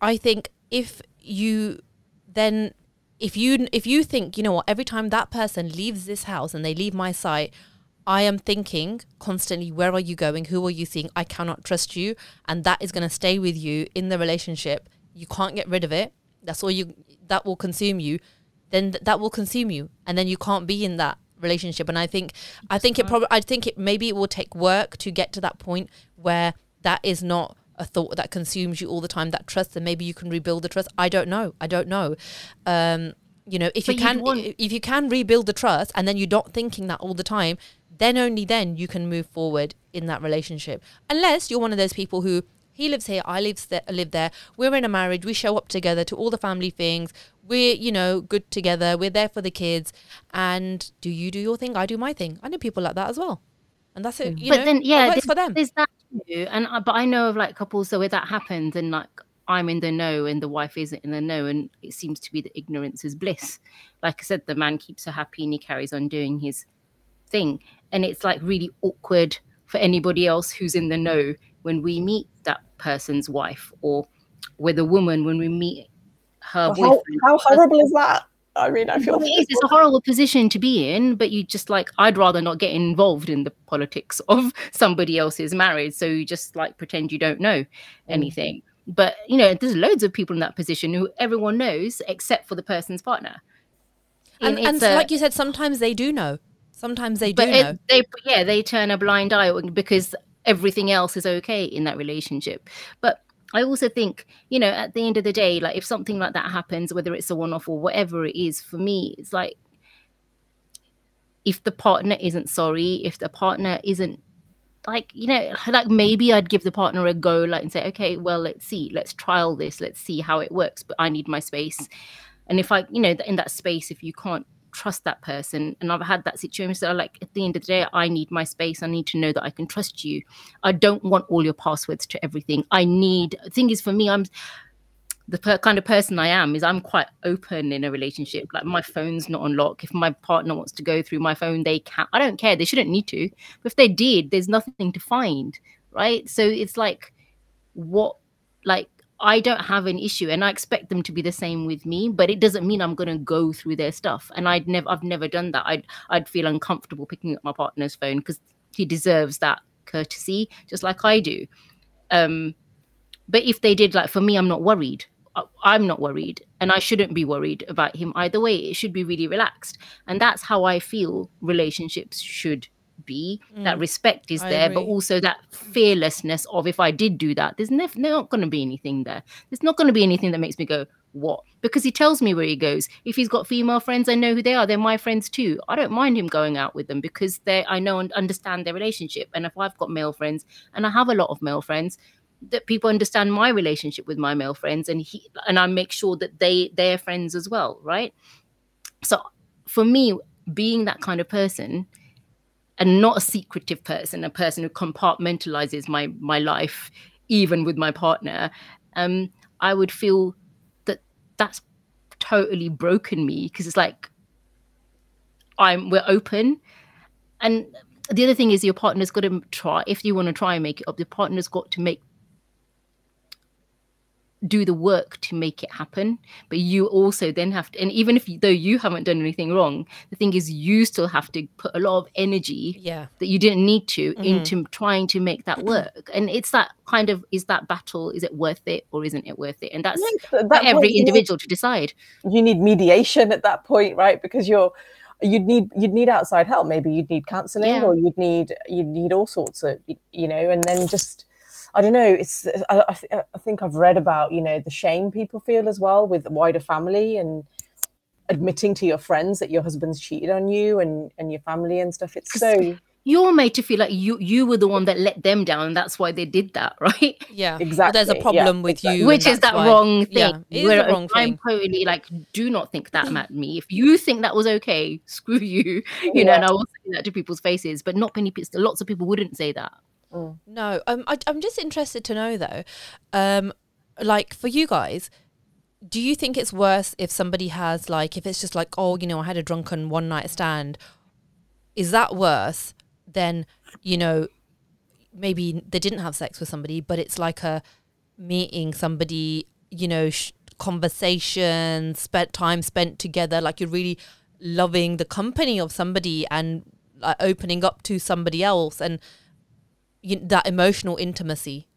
i think if you then if you if you think you know what every time that person leaves this house and they leave my sight I am thinking constantly, where are you going? Who are you seeing? I cannot trust you. And that is going to stay with you in the relationship. You can't get rid of it. That's all you that will consume you, then th- that will consume you, and then you can't be in that relationship. And I think I think it probably I think it maybe it will take work to get to that point where that is not a thought that consumes you all the time. That trust, and maybe you can rebuild the trust. I don't know. I don't know. Um, you know, if but you can, want- if you can rebuild the trust, and then you're not thinking that all the time, then only then you can move forward in that relationship. Unless you're one of those people who he lives here, I live there, live there. We're in a marriage. We show up together to all the family things. We're, you know, good together. We're there for the kids. And do you do your thing? I do my thing. I know people like that as well. And that's it. Mm. You but know, then, yeah, there's, for them. There's that too. And but I know of like couples so where that happens, and like I'm in the know, and the wife isn't in the know, and it seems to be that ignorance is bliss. Like I said, the man keeps her happy, and he carries on doing his thing, and it's like really awkward for anybody else who's in the know when we meet that person's wife or with a woman when we meet her well, how, how, horrible is that? I mean i feel it is, it's a horrible position to be in but you just like i'd rather not get involved in the politics of somebody else's marriage so you just like pretend you don't know mm. anything. But you know there's loads of people in that position who everyone knows except for the person's partner. And, and, and a, like you said sometimes they do know. Sometimes they do know. they yeah they turn a blind eye because everything else is okay in that relationship. But I also think, you know, at the end of the day, like if something like that happens, whether it's a one off or whatever it is, for me, it's like if the partner isn't sorry, if the partner isn't like, you know, like maybe I'd give the partner a go, like, and say, okay, well, let's see, let's trial this, let's see how it works, but I need my space. And if I, you know, in that space, if you can't trust that person. And i've had that situation so like at the end of the day i need my space. I need to know that i can trust you. I don't want all your passwords to everything. I need thing is for me i'm the per- kind of person i am is i'm quite open in a relationship. Like my phone's not on lock. If my partner wants to go through my phone they can i don't care. They shouldn't need to. But if they did there's nothing to find right? So it's like what like I don't have an issue and I expect them to be the same with me, but it doesn't mean I'm gonna go through their stuff. And I'd never I've never done that. I'd I'd feel uncomfortable picking up my partner's phone because he deserves that courtesy, just like I do. Um but if they did like for me, I'm not worried. I'm not worried and I shouldn't be worried about him either way. It should be really relaxed. And that's how I feel relationships should be. That mm. respect is I there, but also that fearlessness of if I did do that, there's never not going to be anything there. There's not going to be anything that makes me go, what? Because he tells me where he goes. If he's got female friends, I know who they are. They're my friends too. I don't mind him going out with them because they I know and understand their relationship. And if I've got male friends, and I have a lot of male friends, that people understand my relationship with my male friends, and he and I make sure that they they're friends as well, right? So for me, being that kind of person and not a secretive person, a person who compartmentalizes my my life, even with my partner, um, I would feel that that's totally broken me because it's like I'm we're open, and the other thing is your partner's got to try if you want to try and make it up. Your partner's got to make do the work to make it happen but you also then have to and even if you, though you haven't done anything wrong the thing is you still have to put a lot of energy Yeah. that you didn't need to Mhm. into trying to make that work and it's that kind of is that battle is it worth it or isn't it worth it and that's I think at for that every point, you need- individual to decide you need mediation at that point right because you're you'd need you'd need outside help maybe you'd need counseling Yeah. or you'd need you'd need all sorts of you know and then just i don't know it's I, I, th- I think i've read about you know the shame people feel as well with wider family and admitting to your friends that your husband's cheated on you and and your family and stuff It's so you're made to feel like you you were the one that let them down and that's why they did that right Yeah. Or exactly there's a yeah, problem with exactly. you. which is that why- wrong thing Yeah, it is Where a wrong i'm thing. totally like do not think that at me if you think that was okay screw you you know and i will say that to people's faces but not many people lots of people wouldn't say that Mm. No, um, I, I'm just interested to know though, um, like for you guys, do you think it's worse if somebody has like if it's just like oh you know I had a drunken one night stand, is that worse than you know maybe they didn't have sex with somebody but it's like a meeting somebody you know sh- spent time spent together like you're really loving the company of somebody and like, opening up to somebody else and you, that emotional intimacy.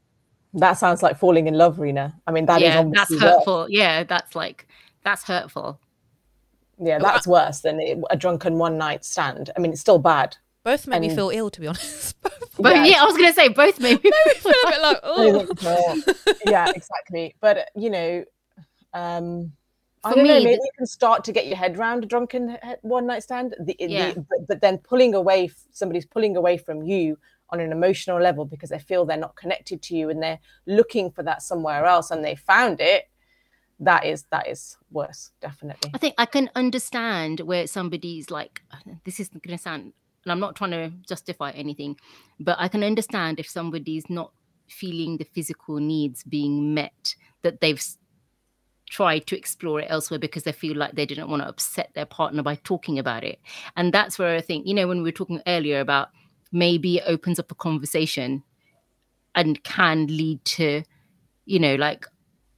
that sounds like falling in love rena i mean that is yeah that's obviously worse. hurtful yeah that's like that's hurtful yeah that's worse than a drunken one night stand i mean it's still bad Both make me feel ill, to be honest. but Yeah. yeah, i was gonna say both made me feel a bit like, oh. yeah, exactly. But you know, um, I don't know. Maybe the- you can start to get your head around a drunken one night stand. The, the- Yeah. but, but then pulling away, somebody's pulling away from you on an emotional level because they feel they're not connected to you and they're looking for that somewhere else and they found it. That is that is worse, definitely. I think I can understand where somebody's like, this is going to sound, and I'm not trying to justify anything, but I can understand if somebody's not feeling the physical needs being met, that they've tried to explore it elsewhere because they feel like they didn't want to upset their partner by talking about it. And that's where I think, you know, when we were talking earlier about maybe it opens up a conversation and can lead to, you know, like,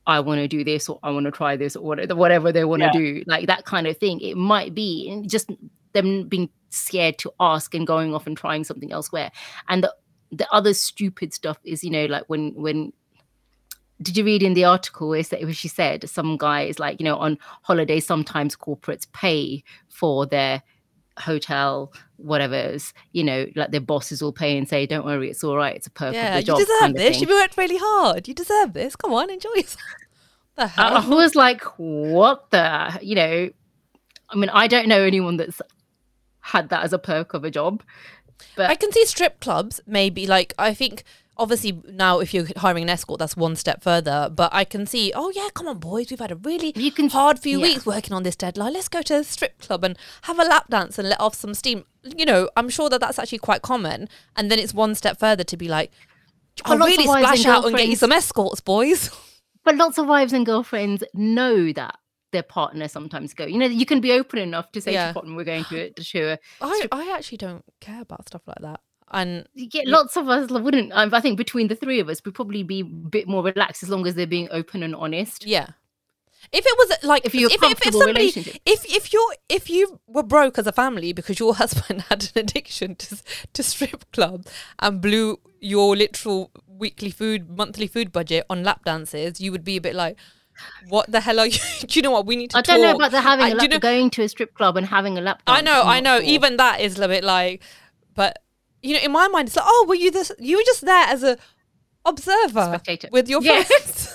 I want to do this or I want to try this or whatever, they want to Yeah. do, like that kind of thing. It might be just them being scared to ask and going off and trying something elsewhere. And the the other stupid stuff is, you know, like when when did you read in the article is that she said some guy is like, you know, on holiday sometimes corporates pay for their hotel, whatever whatever's, you know, like their bosses will pay and say, "Don't worry, it's all right. It's a perk Yeah, the you deserve kind of this. thing. You've worked really hard. You deserve this. Come on, enjoy yourself. the hell? I was like, "What the?" You know, I mean, I don't know anyone that's had that as a perk of a job, but I can see strip clubs maybe like I think obviously now if you're hiring an escort that's one step further but I can see oh yeah come on boys we've had a really You can- hard few yeah. weeks working on this deadline let's go to the strip club and have a lap dance and let off some steam you know I'm sure that that's actually quite common and then it's one step further to be like I'll really wives and out and get you some escorts boys but lots of wives and girlfriends know that their partner sometimes go. You know, you can be open enough to say to Yeah. your partner, "We're going to to show I actually don't care about stuff like that and you get lots of us wouldn't um, i think between the three of us we'd probably be a bit more relaxed as long as they're being open and honest Yeah. If it was like If you're if, if, if somebody relationship. if if you're if you were broke as a family because your husband had an addiction to to strip club and blew your literal weekly food monthly food budget on lap dances, you would be a bit like, what the hell are you? Do you know what we need to? i don't know talk. about the having a lap, you know- going to a strip club and having a lap I know, I know. Even that is a bit like, but you know, in my mind, it's like, oh, were you this? You were just there as a observer Spectator. with your Yeah. friends.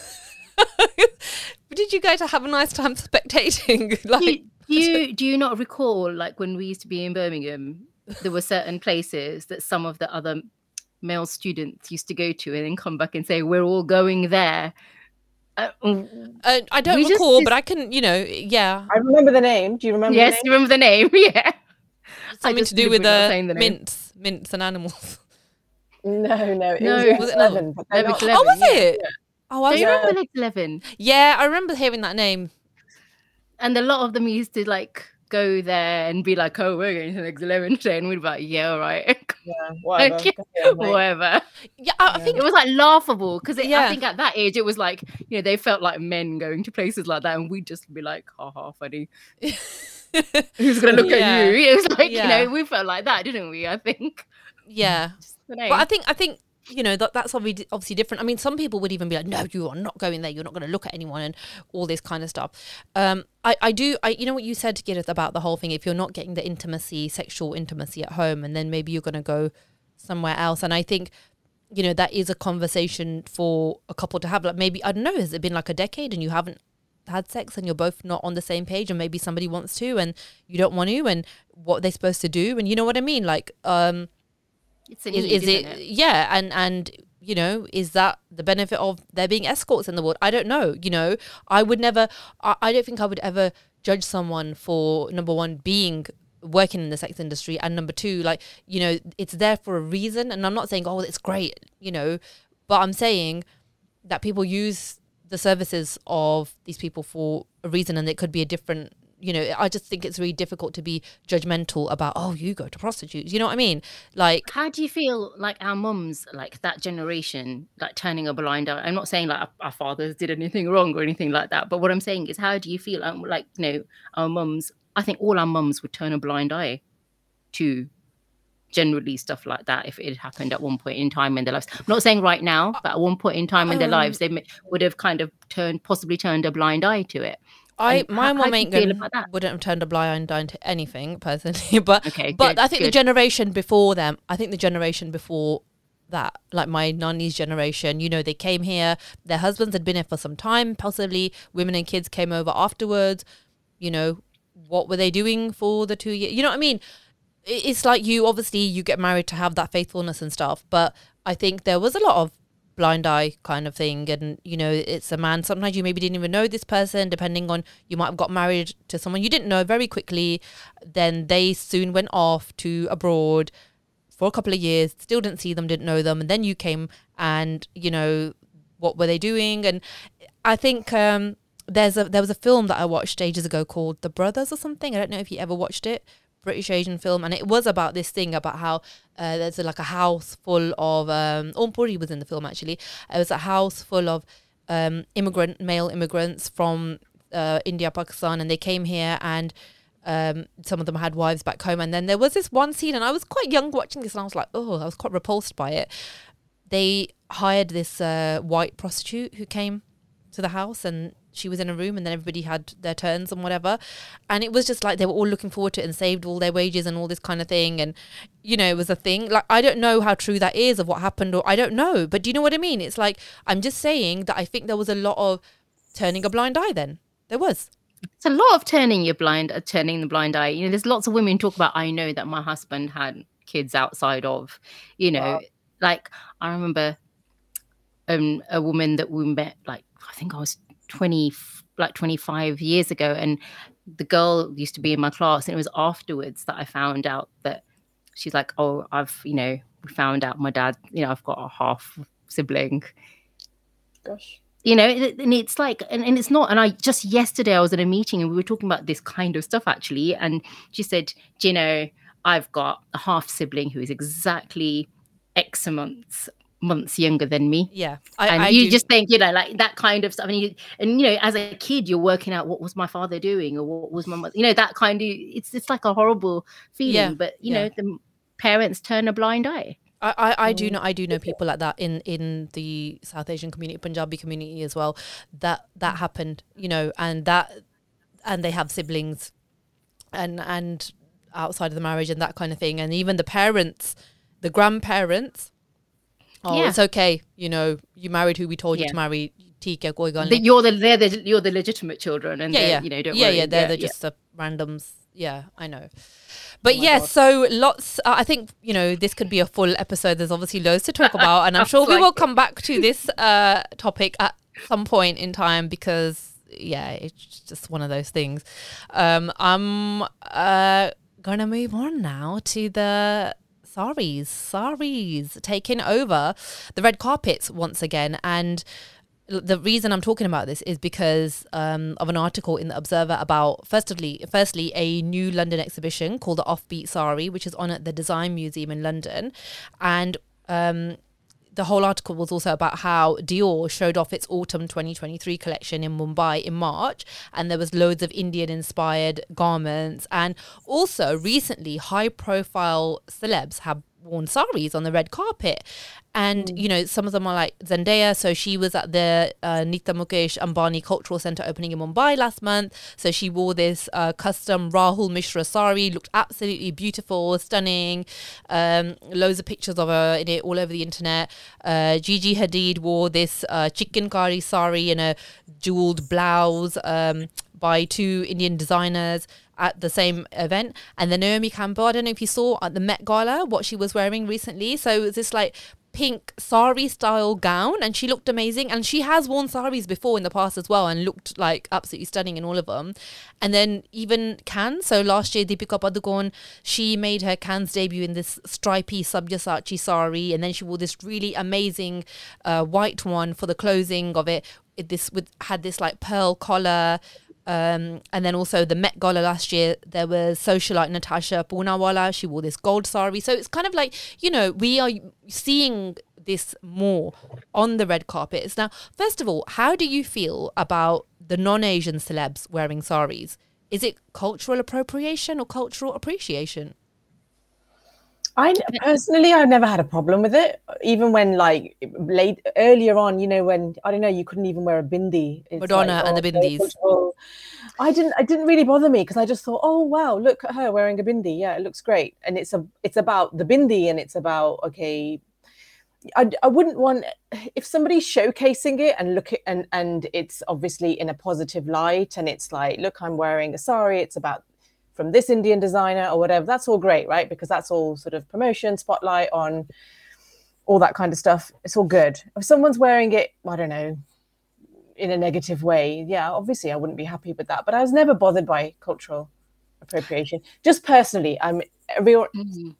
Did you go to have a nice time spectating? like, do you, do you do you not recall like when we used to be in birmingham there were certain places that some of the other male students used to go to and then come back and say we're all going there uh, Uh, I don't We just- recall, but I can, you know, yeah, I remember the name. Do you remember? yes the you remember the name yeah something to do with deliberately not uh, saying the name. Mints, mints and animals. No, no, it No. was, Was it not? eleven. but they're Levick not- Eleven, oh, was yeah. it? Oh, I do you Yeah. remember like 11 yeah, I remember hearing that name. and a lot of them used to like go there and be like oh we're going to the next 11 today and we'd be like yeah all right Yeah, whatever. Okay. On, whatever Yeah, I, I Yeah. think it was like laughable because Yeah. I think at that age it was like you know they felt like men going to places like that and we'd just be like ha ha funny who's gonna look Yeah. at you it was like Yeah. you know we felt like that didn't we I think yeah. Just the name. But I think I think you know that that's obviously obviously different. I mean, some people would even be like, "No, you are not going there. You're not going to look at anyone," and all this kind of stuff. Um, I I do. I you know what you said, to Gideon, about the whole thing. If you're not getting the intimacy, sexual intimacy at home, and then maybe you're going to go somewhere else. And I think you know that is a conversation for a couple to have. Like maybe I don't know. Has it been like a decade and you haven't had sex and you're both not on the same page and maybe somebody wants to and you don't want to and what they're supposed to do and you know what I mean? Like um it's a is, need, is isn't it, yeah and and you know is that the benefit of there being escorts in the world? I don't know you know? I would never I, I don't think i would ever judge someone for number one being working in the sex industry and number two like you know it's there for a reason and i'm not saying oh it's great you know? But i'm saying that people use the services of these people for a reason and it could be a different you know i just think it's really difficult to be judgmental about oh you go to prostitutes you know what i mean? Like how do you feel like our mums like that generation like turning a blind eye? I'm not saying like our, our fathers did anything wrong or anything like that but what i'm saying is how do you feel um, like you know our mums i think all our mums would turn a blind eye to generally stuff like that if it had happened at one point in time in their lives i'm not saying right now but at one point in time in their Um, lives they may, would have kind of turned possibly turned a blind eye to it I And my how- how mum do you ain't gonna, wouldn't have turned a blind eye to anything personally, but Okay, but good, I think the generation before them, I think the generation before that, like my nanny's generation, you know, they came here, their husbands had been here for some time, possibly women and kids came over afterwards. You know, what were they doing for the two years? You know what I mean? It's like you obviously you get married to have that faithfulness and stuff, but I think there was a lot of blind eye kind of thing and you know it's a man sometimes you maybe didn't even know this person depending on you might have got married to someone you didn't know very quickly then they soon went off to abroad for a couple of years still didn't see them didn't know them and then you came and you know what were they doing? And i think um there's a there was a film that i watched ages ago called the brothers or something. I don't know if you ever watched it british asian film and it was about this thing about how uh, there's a, like a house full of um Om Puri was in the film actually it was a house full of um immigrant male immigrants from uh, india pakistan and they came here and um, some of them had wives back home. And then there was this one scene, and I was quite young watching this, and I was like, oh, I was quite repulsed by it. They hired this uh, white prostitute who came to the house, and she was in a room and then everybody had their turns and whatever. And it was just like they were all looking forward to it and saved all their wages and all this kind of thing. And you know it was a thing. Like i don't know how true that is of what happened or i don't know. But do you know what i mean? It's like i'm just saying that i think there was a lot of turning a blind eye then. There was. It's a lot of turning your blind uh, turning the blind eye. You know there's lots of women talk about i know that my husband had kids outside of you know wow. like i remember um, a woman that we met like i think i was 20 like 25 years ago and the girl used to be in my class and it was afterwards that i found out that she's like oh i've you know found out my dad you know i've got a half sibling. Gosh. You know and it's like and, and it's not and i just yesterday i was at a meeting and we were talking about this kind of stuff actually and she said you know i've got a half sibling who is exactly x months months younger than me. Yeah. I, and I you do. just think, you know, like that kind of stuff. I mean, you, and you know, as a kid, you're working out what was my father doing or what was my mother, you know, that kind of, it's, it's like a horrible feeling, yeah. but you yeah. know, the parents turn a blind eye. I, I, I do mm. know I do know people like that in, in the South Asian community, Punjabi community as well. That that happened, you know, and that and they have siblings and and outside of the marriage and that kind of thing. And even the parents, the grandparents oh, yeah. it's okay. You know, you married who we told you to marry. Tika, the, you're the they're the you're the legitimate children, and yeah, yeah. you know, don't yeah, worry. yeah, they're, they're just the randoms. Yeah, I know. But oh yeah, God. so lots. Uh, I think you know this could be a full episode. There's obviously loads to talk about, and I'm sure we will come back to this uh, topic at some point in time because yeah, it's just one of those things. Um, I'm uh, gonna move on now to the saris, saris taking over the red carpets once again. And the reason I'm talking about this is because um, of an article in the Observer about firstly, firstly a new London exhibition called the Offbeat Sari, which is on at the Design Museum in London, and um, the whole article was also about how Dior showed off its autumn 2023 collection in Mumbai in March, and there was loads of Indian inspired garments. And also, recently, high profile celebs have worn saris on the red carpet. And mm. you know some of them are like Zendaya. So she was at the uh, Nita Mukesh Ambani Cultural Center opening in Mumbai last month. So she wore this uh, custom Rahul Mishra sari looked absolutely beautiful stunning. Um, loads of pictures of her in it all over the internet. Uh, Gigi Hadid wore this uh, chikankari sari in a jeweled blouse. Um, by two Indian designers at the same event. And then Naomi Campbell, I don't know if you saw at the Met Gala what she was wearing recently. So this like pink sari style gown and she looked amazing and she has worn saris before in the past as well and looked like absolutely stunning in all of them and then even Cannes so last year Deepika Padukone she made her Cannes debut in this stripy Sabyasachi sari and then she wore this really amazing uh, white one for the closing of it it, this with had this like pearl collar um, and then also the Met Gala last year, there was socialite Natasha Poonawalla. She wore this gold sari. So it's kind of like, you know, we are seeing this more on the red carpets. Now, first of all, how do you feel about the non Asian celebs wearing saris? Is it cultural appropriation or cultural appreciation? I personally, I've never had a problem with it. Even when, like, late earlier on, you know, when I don't know, you couldn't even wear a bindi. It's Madonna like, oh, and the oh, bindis. Oh. I didn't. It didn't really bother me because I just thought, oh wow, look at her wearing a bindi. Yeah, it looks great. And it's a, it's about the bindi, and it's about okay. I, I wouldn't want if somebody's showcasing it and look at and and it's obviously in a positive light and it's like look I'm wearing a sari it's about from this Indian designer or whatever, that's all great, right? Because that's all sort of promotion, spotlight on all that kind of stuff. It's all good. If someone's wearing it, I don't know, in a negative way, yeah, obviously I wouldn't be happy with that. But I was never bothered by cultural appropriation. Just personally, I'm real. Mm-hmm.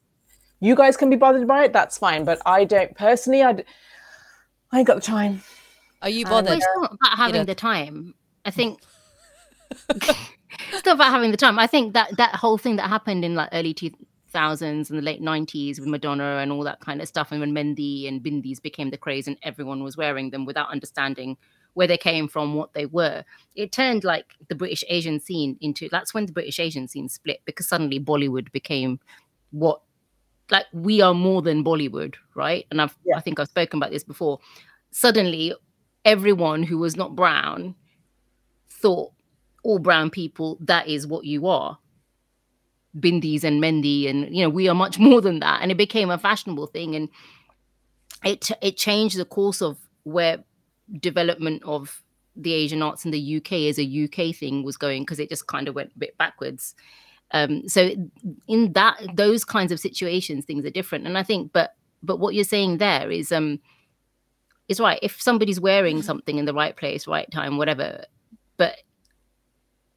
You guys can be bothered by it. That's fine, but I don't personally. I, I ain't got the time. Are you bothered? Well, it's not about having you know. the time. I think it's not about having the time. I think that that whole thing that happened in like early 2000s and the late 90s with Madonna and all that kind of stuff, and when Mendi and Bindis became the craze and everyone was wearing them without understanding where they came from, what they were, it turned like the British Asian scene into that's when the British Asian scene split because suddenly Bollywood became what like we are more than Bollywood, right? And I've yeah. I think I've spoken about this before. Suddenly, everyone who was not brown thought all brown people that is what you are. Bindis and mendi and you know we are much more than that. And it became a fashionable thing. And it it changed the course of where development of the asian arts in the uk as a uk thing was going because it just kind of went a bit backwards. Um, so in that those kinds of situations things are different. And i think but but what you're saying there is um is right. If somebody's wearing something in the right place right time whatever but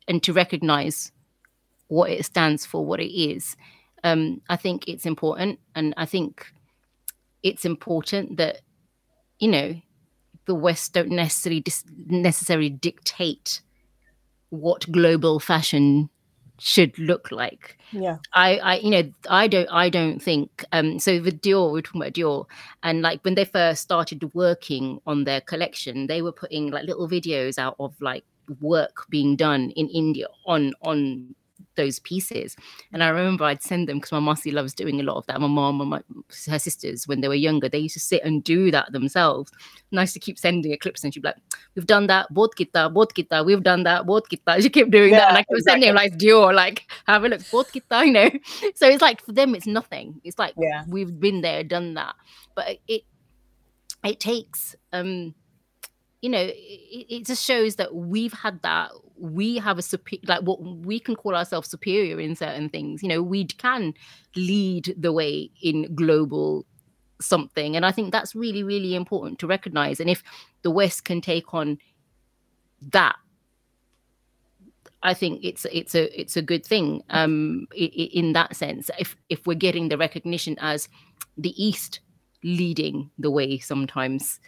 and to recognize what it stands for, what it is. Um, I think it's important, and I think it's important that you know the West don't necessarily dis- necessarily dictate what global fashion should look like. Yeah. I, I, you know, I don't, I don't think. Um, so the Dior, we're talking about Dior, and like when they first started working on their collection, they were putting like little videos out of like work being done in India on on those pieces. And I remember I'd send them because my Masi loves doing a lot of that. My mom and my, her sisters, when they were younger, they used to sit and do that themselves. Nice to keep sending her clips, and she'd be like, "We've done that, both kita, both kita, we've done that, both kita." She kept doing yeah, that, and I kept exactly. sending like Dior, like, "Have a look, both kita," you know. So it's like for them, it's nothing. It's like yeah. we've been there, done that, but it it takes um you know, it, it, just shows that we've had that. We have a superior, like what we can call ourselves superior in certain things. You know, we can lead the way in global something. And I think that's really, really important to recognize. And if the West can take on that, I think it's it's a it's a good thing um, in that sense. If if we're getting the recognition as the East leading the way sometimes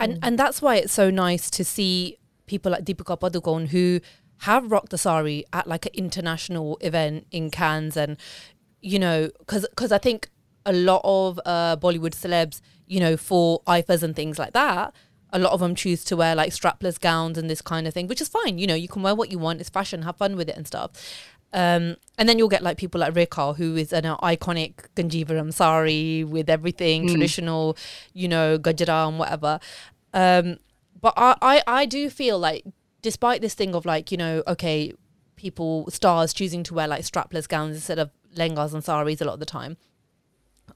and mm. and that's why it's so nice to see people like Deepika Padukone who have rocked the sari at like an international event in Cannes and you know because because I think a lot of uh, Bollywood celebs you know for IIFAs and things like that a lot of them choose to wear like strapless gowns and this kind of thing which is fine you know you can wear what you want it's fashion have fun with it and stuff um, and then you'll get like people like Rekha, who is an iconic Kanjivaram sari with everything mm. traditional, you know, Gajra and whatever. Um, but I, I, I do feel like, despite this thing of like, you know, okay, people, stars choosing to wear like strapless gowns instead of lengas and saris a lot of the time,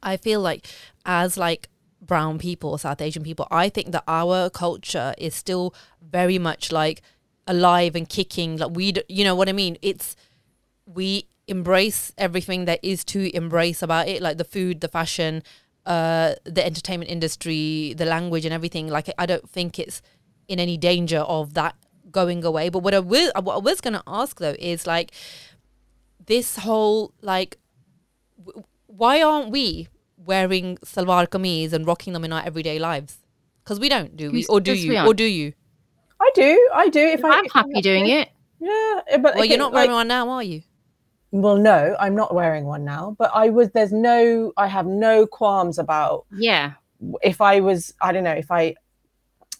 I feel like as like brown people, South Asian people, I think that our culture is still very much like alive and kicking. Like we, you know what I mean? It's we embrace everything that is to embrace about it, like the food, the fashion, uh, the entertainment industry, the language, and everything. Like, I don't think it's in any danger of that going away. But what I will, what I was going to ask though is like this whole like, w- why aren't we wearing salwar kameez and rocking them in our everyday lives? Because we don't, do we? Or do you? Or do you? I do. I do. If I'm I, happy doing it. Yeah, but well, okay, you're not wearing like, one now, are you? Well no i'm not wearing one now but i was there's no i have no qualms about yeah. if i was i don't know if i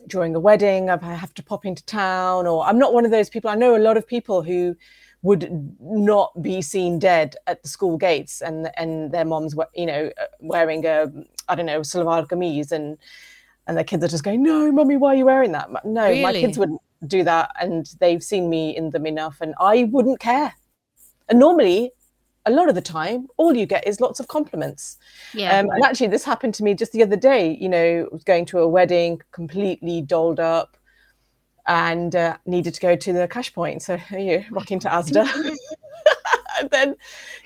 during a wedding if i have to pop into town or i'm not one of those people i know a lot of people who would not be seen dead at the school gates and and their moms were you know uh, wearing a i don't know salwar kameez and and their kids are just going no mummy why are you wearing that? No really? my kids wouldn't do that and they've seen me in them enough and i wouldn't care and normally, a lot of the time, all you get is lots of compliments. Yeah. Um, and actually, this happened to me just the other day. You know, was going to a wedding, completely dolled up, and uh, needed to go to the cash point. So you know, rocking to Asda. and then,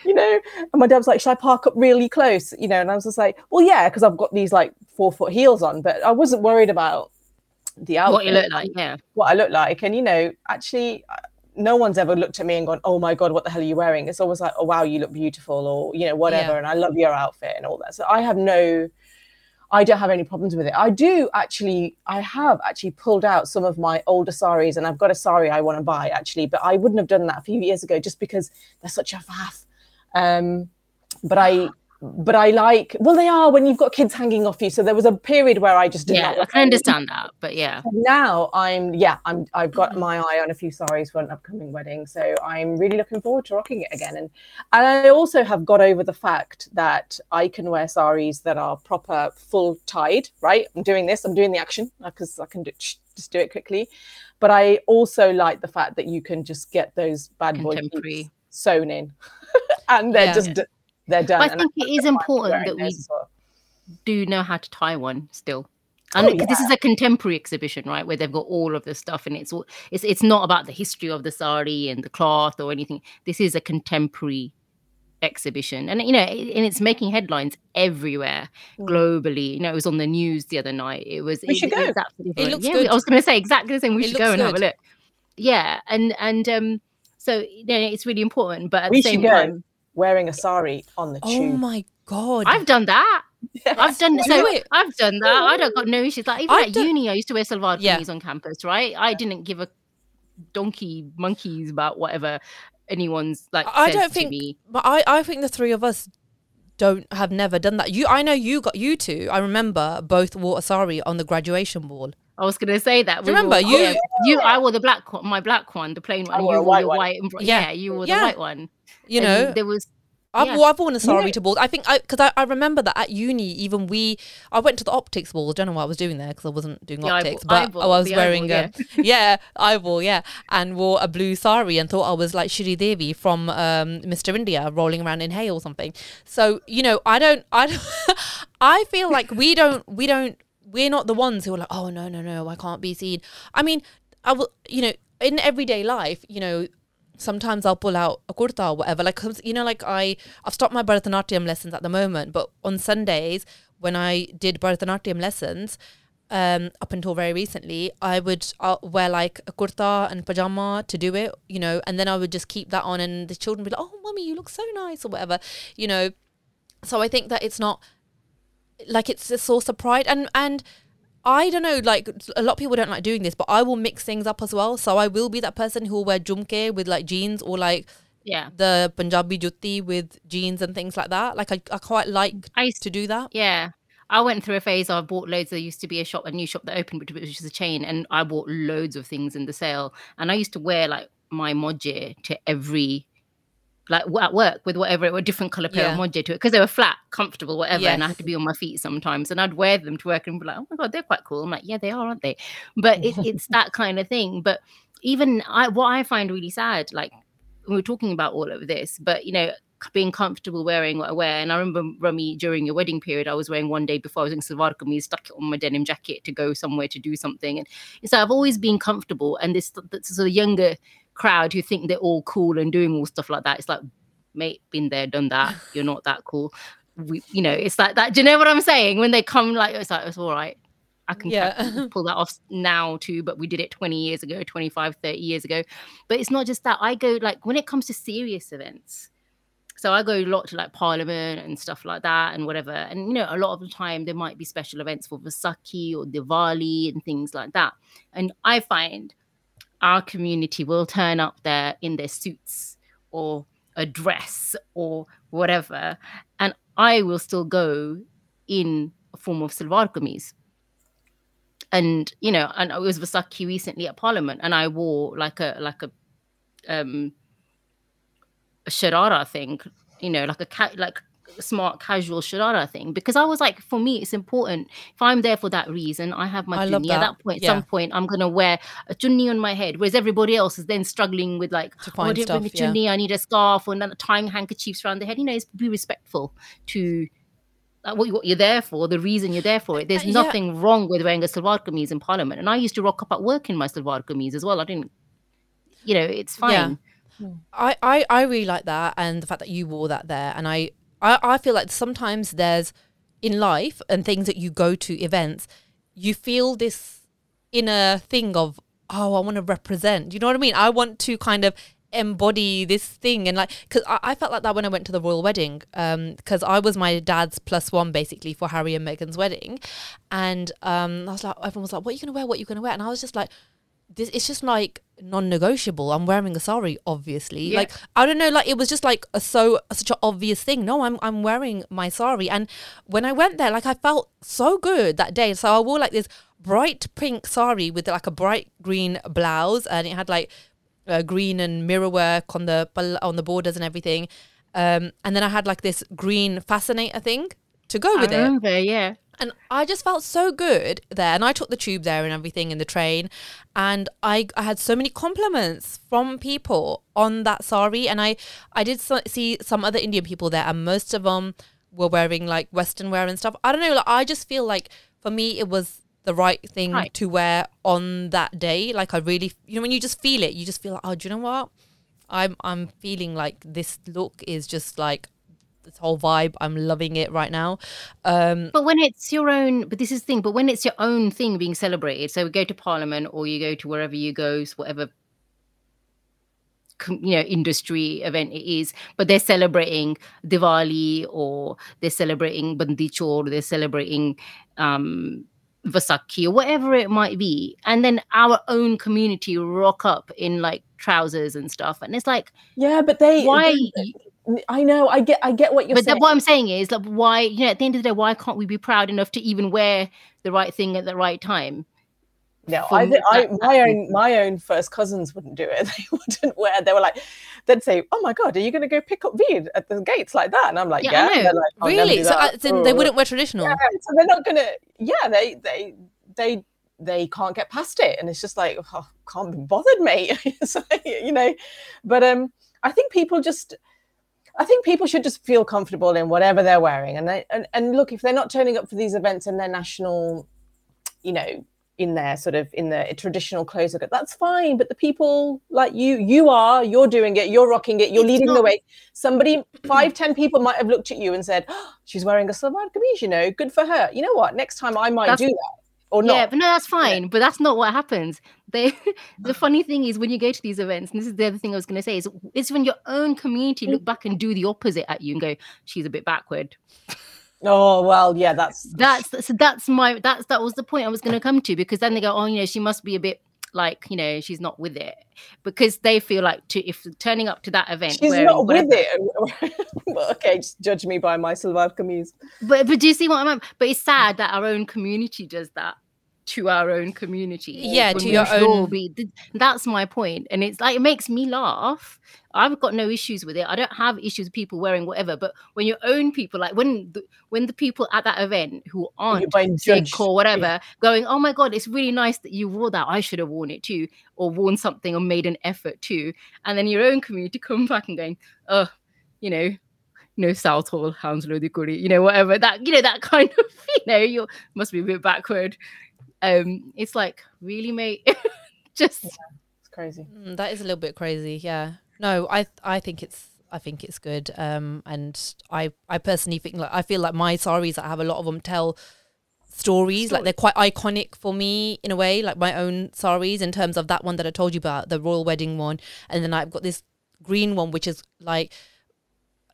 you know, and my dad was like, "Should I park up really close?" You know, and I was just like, "Well, yeah, because I've got these like four foot heels on." But I wasn't worried about the outfit, what you look like, yeah, what I look like, and you know, actually, no one's ever looked at me and gone, "Oh my god, what the hell are you wearing?" It's always like, "Oh wow, you look beautiful," or you know, whatever. Yeah. And I love your outfit and all that. So I have no, I don't have any problems with it. I do actually, I have actually pulled out some of my older saris, and I've got a sari I want to buy actually, but I wouldn't have done that a few years ago just because they're such a faff. Um, but I but I like well they are when you've got kids hanging off you. So there was a period where I just did yeah, I can understand that, but yeah. Now I'm yeah I'm I've got mm-hmm. my eye on a few saris for an upcoming wedding, so I'm really looking forward to rocking it again. And and I also have got over the fact that I can wear saris that are proper full tied. Right, I'm doing this. I'm doing the action because I can do just do it quickly. But I also like the fact that you can just get those bad boy sewn in, and they're Yeah. just they're done. But I think it is important that we well. do know how to tie one still. Oh, And 'cause this is a contemporary exhibition, right? Where they've got all of the stuff, and it's all it's it's not about the history of the sari and the cloth or anything. This is a contemporary exhibition, and you know, and it's making headlines everywhere Mm. globally. You know, it was on the news the other night. It was. We should it, go. it's absolutely It brilliant. looks yeah, good. I was going to say exactly the same. We It should go and have a look. Yeah, and and um, so you know, it's really important. But at We the same time, wearing a sari on the oh tube. Oh my god. I've done that. I've done so. it. I've done that. Oh. I don't got no issues. Like even I've at done- uni, I used to wear salwar Yeah. kameez on campus. Right? I didn't give a donkey monkeys about whatever anyone's like. I don't think- me. But I, I think the three of us don't have never done that. You I know you got you two, I remember both wore a sari on the graduation ball. I was gonna say that. Do you remember? wore- You- you, I wore the black one, my black one, the plain one. I wore you a wore white your one. white. And, bro- Yeah. yeah, you wore Yeah. the white one. You And know, there was. I've, yeah. wo- I've worn a know- sari to balls. I think I because I, I remember that at uni, even we, I went to the optics ball. I don't know what I was doing there because I wasn't doing The eyeball- optics, but eyeball, I was wearing eyeball, a yeah eyeball, yeah, and wore a blue sari and thought I was like Sridevi from um, Mr. India rolling around in hay or something. So you know, I don't, I, don't, I feel like we don't, we don't, we're not the ones who are like, oh no, no, no, I can't be seen. I mean, I will, you know, in everyday life, you know, sometimes I'll pull out a kurta or whatever. Like, you know, like I, I've stopped my Bharatanatyam lessons at the moment, but on Sundays when I did Bharatanatyam lessons, um, up until very recently, I would uh, wear like a kurta and pajama to do it, you know, and then I would just keep that on, and the children would be like, "Oh, mommy, you look so nice," or whatever, you know. So I think that it's not like it's a source of pride, and and I don't know, like a lot of people don't like doing this, but I will mix things up as well. So I will be that person who will wear jhumke with like jeans or like Yeah. the Punjabi jutti with jeans and things like that. Like I, I quite like I used to do that. Yeah. I went through a phase. I bought loads. There used to be a shop, a new shop that opened, which which is a chain, and I bought loads of things in the sale. And I used to wear like my moje to every, like at work with whatever, it a different color pair Yeah. of moje to it because they were flat, comfortable, whatever. And I had to be on my feet sometimes, and I'd wear them to work and be like, "Oh my god, they're quite cool." I'm like, "Yeah, they are, aren't they?" But it, it's that kind of thing. But even I, what I find really sad, like we were talking about all of this, but you know, being comfortable wearing what I wear. And I remember Rummy during your wedding period, I was wearing one day before I was in salwar kameez, stuck it on my denim jacket to go somewhere to do something. And so I've always been comfortable. And this, this sort of younger crowd who think they're all cool and doing all stuff like that, it's like, mate, been there, done that. You're not that cool. We, you know, it's like that. Do you know what I'm saying? When they come, like it's like it's all right. I can Yeah. pull that off now too, but we did it 20 years ago, 25, 30 years ago. But it's not just that. I go like when it comes to serious events. So I go a lot to like Parliament and stuff like that and whatever. And you know, a lot of the time there might be special events for Vaisakhi or Diwali and things like that. And I find our community will turn up there in their suits or a dress or whatever. And I will still go in a form of salwar kameez. And you know, and it was Vaisakhi recently at Parliament, and I wore like a like a um a sharara thing, you know, like a cat like smart casual sharara thing. Because I was like, for me, it's important. If I'm there for that reason, I have my I chunni. At that. point, Yeah. some point, I'm gonna wear a chunni on my head, whereas everybody else is then struggling with like, To oh, I find didn't a stuff, yeah. I need a scarf, or tying handkerchiefs around the head. You know, it's be respectful to. What, you- what you're there for, the reason you're there for it. There's Uh, yeah. nothing wrong with wearing a salwar kameez in Parliament, and I used to rock up at work in my salwar kameez as well. I didn't, you know, it's fine. I, I, I really like that and the fact that you wore that there and I, I I feel like sometimes there's in life and things that you go to events you feel this inner thing of oh I want to represent you know what I mean? I want to kind of embody this thing and like because I, I felt like that when I went to the royal wedding um because I was my dad's plus one basically for Harry and Meghan's wedding. And um I was like everyone was like what are you gonna wear? What are you gonna wear? And I was just like this it's just like non-negotiable. I'm wearing a sari obviously. Yeah. like i don't know like it was just like a so such an obvious thing. No i'm i'm wearing my sari. And when i went there like i felt so good that day. So i wore like this bright pink sari with like a bright green blouse and it had like uh, green and mirror work on the on the borders and everything. Um and then i had like this green fascinator thing to go I with it. Remember, yeah. And I just felt so good there. And I took the tube there and everything in the train. And I, I had so many compliments from people on that sari. And I, I did so, see some other Indian people there, and most of them were wearing like Western wear and stuff. I don't know. Like, I just feel like for me, it was the right thing Right. to wear on that day. Like, I really, you know, when you just feel it, you just feel like, oh, do you know what? I'm, I'm feeling like this look is just like this whole vibe. I'm loving it right now. Um, But when it's your own, but this is the thing, but when it's your own thing being celebrated, so we go to Parliament or you go to wherever you go, whatever you know industry event it is, but they're celebrating Diwali or they're celebrating Bandi Chor, they're celebrating um Vaisakhi or whatever it might be, and then our own community rock up in like trousers and stuff, and it's like Yeah, but they why? I know. I get. I get what you're but saying. that, what I'm saying is like why you know at the end of the day why can't we be proud enough to even wear the right thing at the right time? No, from I, thi- I my that own my own first cousins wouldn't do it. They wouldn't wear. They were like, they'd say, "Oh my god, are you going to go pick up Veed at the gates like that?" And I'm like, Yeah, "Yeah." I know. like, "I'll really? So that." uh, then they wouldn't wear traditional? Yeah, so they're not gonna. Yeah, they they they they can't get past it, and it's just like, oh, can't be bothered, mate. It's like, you know, but um, I think people just. I think people should just feel comfortable in whatever they're wearing, and they, and and look if they're not turning up for these events in their national, you know, in their sort of in the traditional clothes, that's fine. But the people like you, you are, you're doing it, you're rocking it, you're It's leading the way. Somebody, five, ten people might have looked at you and said, oh, "She's wearing a salwar kameez, you know, good for her." You know what? Next time I might That's- do that or Yeah, but no, that's fine. But that's not what happens. They, the funny thing is when you go to these events, and this is the other thing I was going to say is it's when your own community look back and do the opposite at you and go, "She's a bit backward." Oh well, yeah, that's That's so that's my that's that was the point I was going to come to because then they go, "Oh, you know, she must be a bit." Like you know, she's not with it because they feel like to if turning up to that event, she's not with it. well, okay, just judge me by my salwar kameez. But but do you see what I mean? But it's sad that our own community does that to our own community. Yeah, to your own- Be, that's my point, and it's like it makes me laugh. I've got no issues with it. I don't have issues with people wearing whatever. But when your own people, like when the, when the people at that event who aren't You're being Sikh judged. or whatever, going, "Oh my god, it's really nice that you wore that. I should have worn it too, or worn something or made an effort too." And then your own community come back and going, "Oh, you know." no Southall, Hounslow, the Kuri, you know, whatever that, you know, that kind of, you know, you must be a bit backward. Um, it's like, really, mate, just It's crazy. Mm, that is a little bit crazy. Yeah. No, I I think it's I think it's good. Um, and I I personally think like I feel like my saris I have a lot of them tell stories like they're quite iconic for me in a way like my own saris in terms of that one that I told you about the royal wedding one and then I've got this green one which is like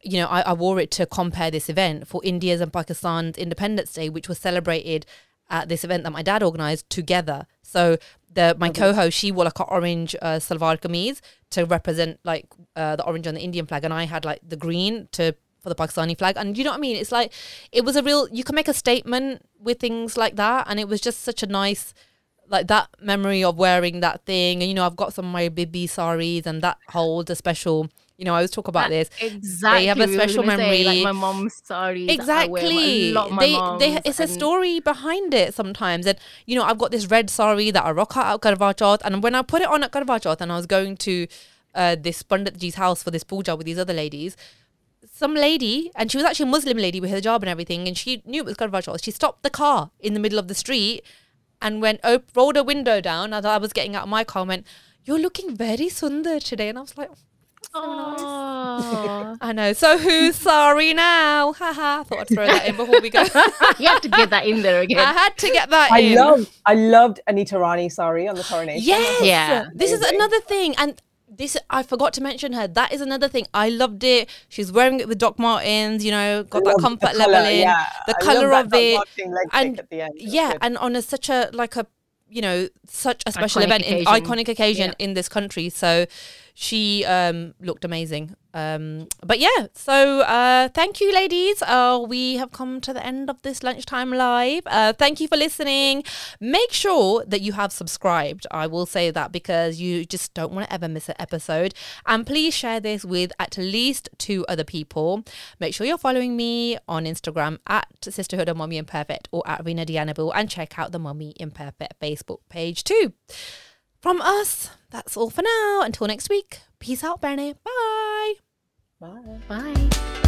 you know I, I wore it to compare this event for India's and Pakistan's Independence Day which was celebrated at this event that my dad organized together. So the my co-host she wore like an orange uh, salwar kameez to represent like uh, the orange on the Indian flag. And I had like the green to for the Pakistani flag. And you know what I mean? It's like it was a real you can make a statement with things like that. And it was just such a nice like that memory of wearing that thing. And you know I've got some of my bibi saris and that holds a special you know I always talk about that- this. Exactly. They have a special gonna say, memory. like my mom's wear, exactly. a lot of my they, they it's a story behind it sometimes. And you know i've got this red sari that i rock out at Karwa Chauth and when i put it on at Karwa Chauth and i was going to uh, this panditji's house for this puja with these other ladies some lady and she was actually a muslim lady with her job and everything and she knew it was Karwa Chauth she stopped the car in the middle of the street and went op- rolled her window down. As i was getting out of my car and went you're looking very sundar today. And i was like Aw. I know. So who's sorry now? Haha. I thought I'd throw that in before we go. you have to get that in there again. I had to get that I in. love I loved Anita Rani sorry on the coronation. Yes. Yeah. This is another thing, and this I forgot to mention her. That is another thing. I loved it. She's wearing it with Doc Martens. You know, got I that love comfort the level colour, in. yeah. The I color that of Doc it. Martens leg and at the end. Yeah, good. and on a such a like a you know such a special Iconic event, in, iconic occasion Yeah. in this country. So she um looked amazing. Um, but yeah, so uh, thank you, ladies. Uh, we have come to the end of this lunchtime live. Uh, thank you for listening. Make sure that you have subscribed. I will say that because you just don't want to ever miss an episode. And please share this with at least two other people. Make sure you're following me on Instagram at Sisterhood of Mommy Imperfect or at Rena Dianable and check out the Mommy Imperfect Facebook page too. From us, that's all for now. Until next week, peace out, Bernie. Bye. Bye. Bye.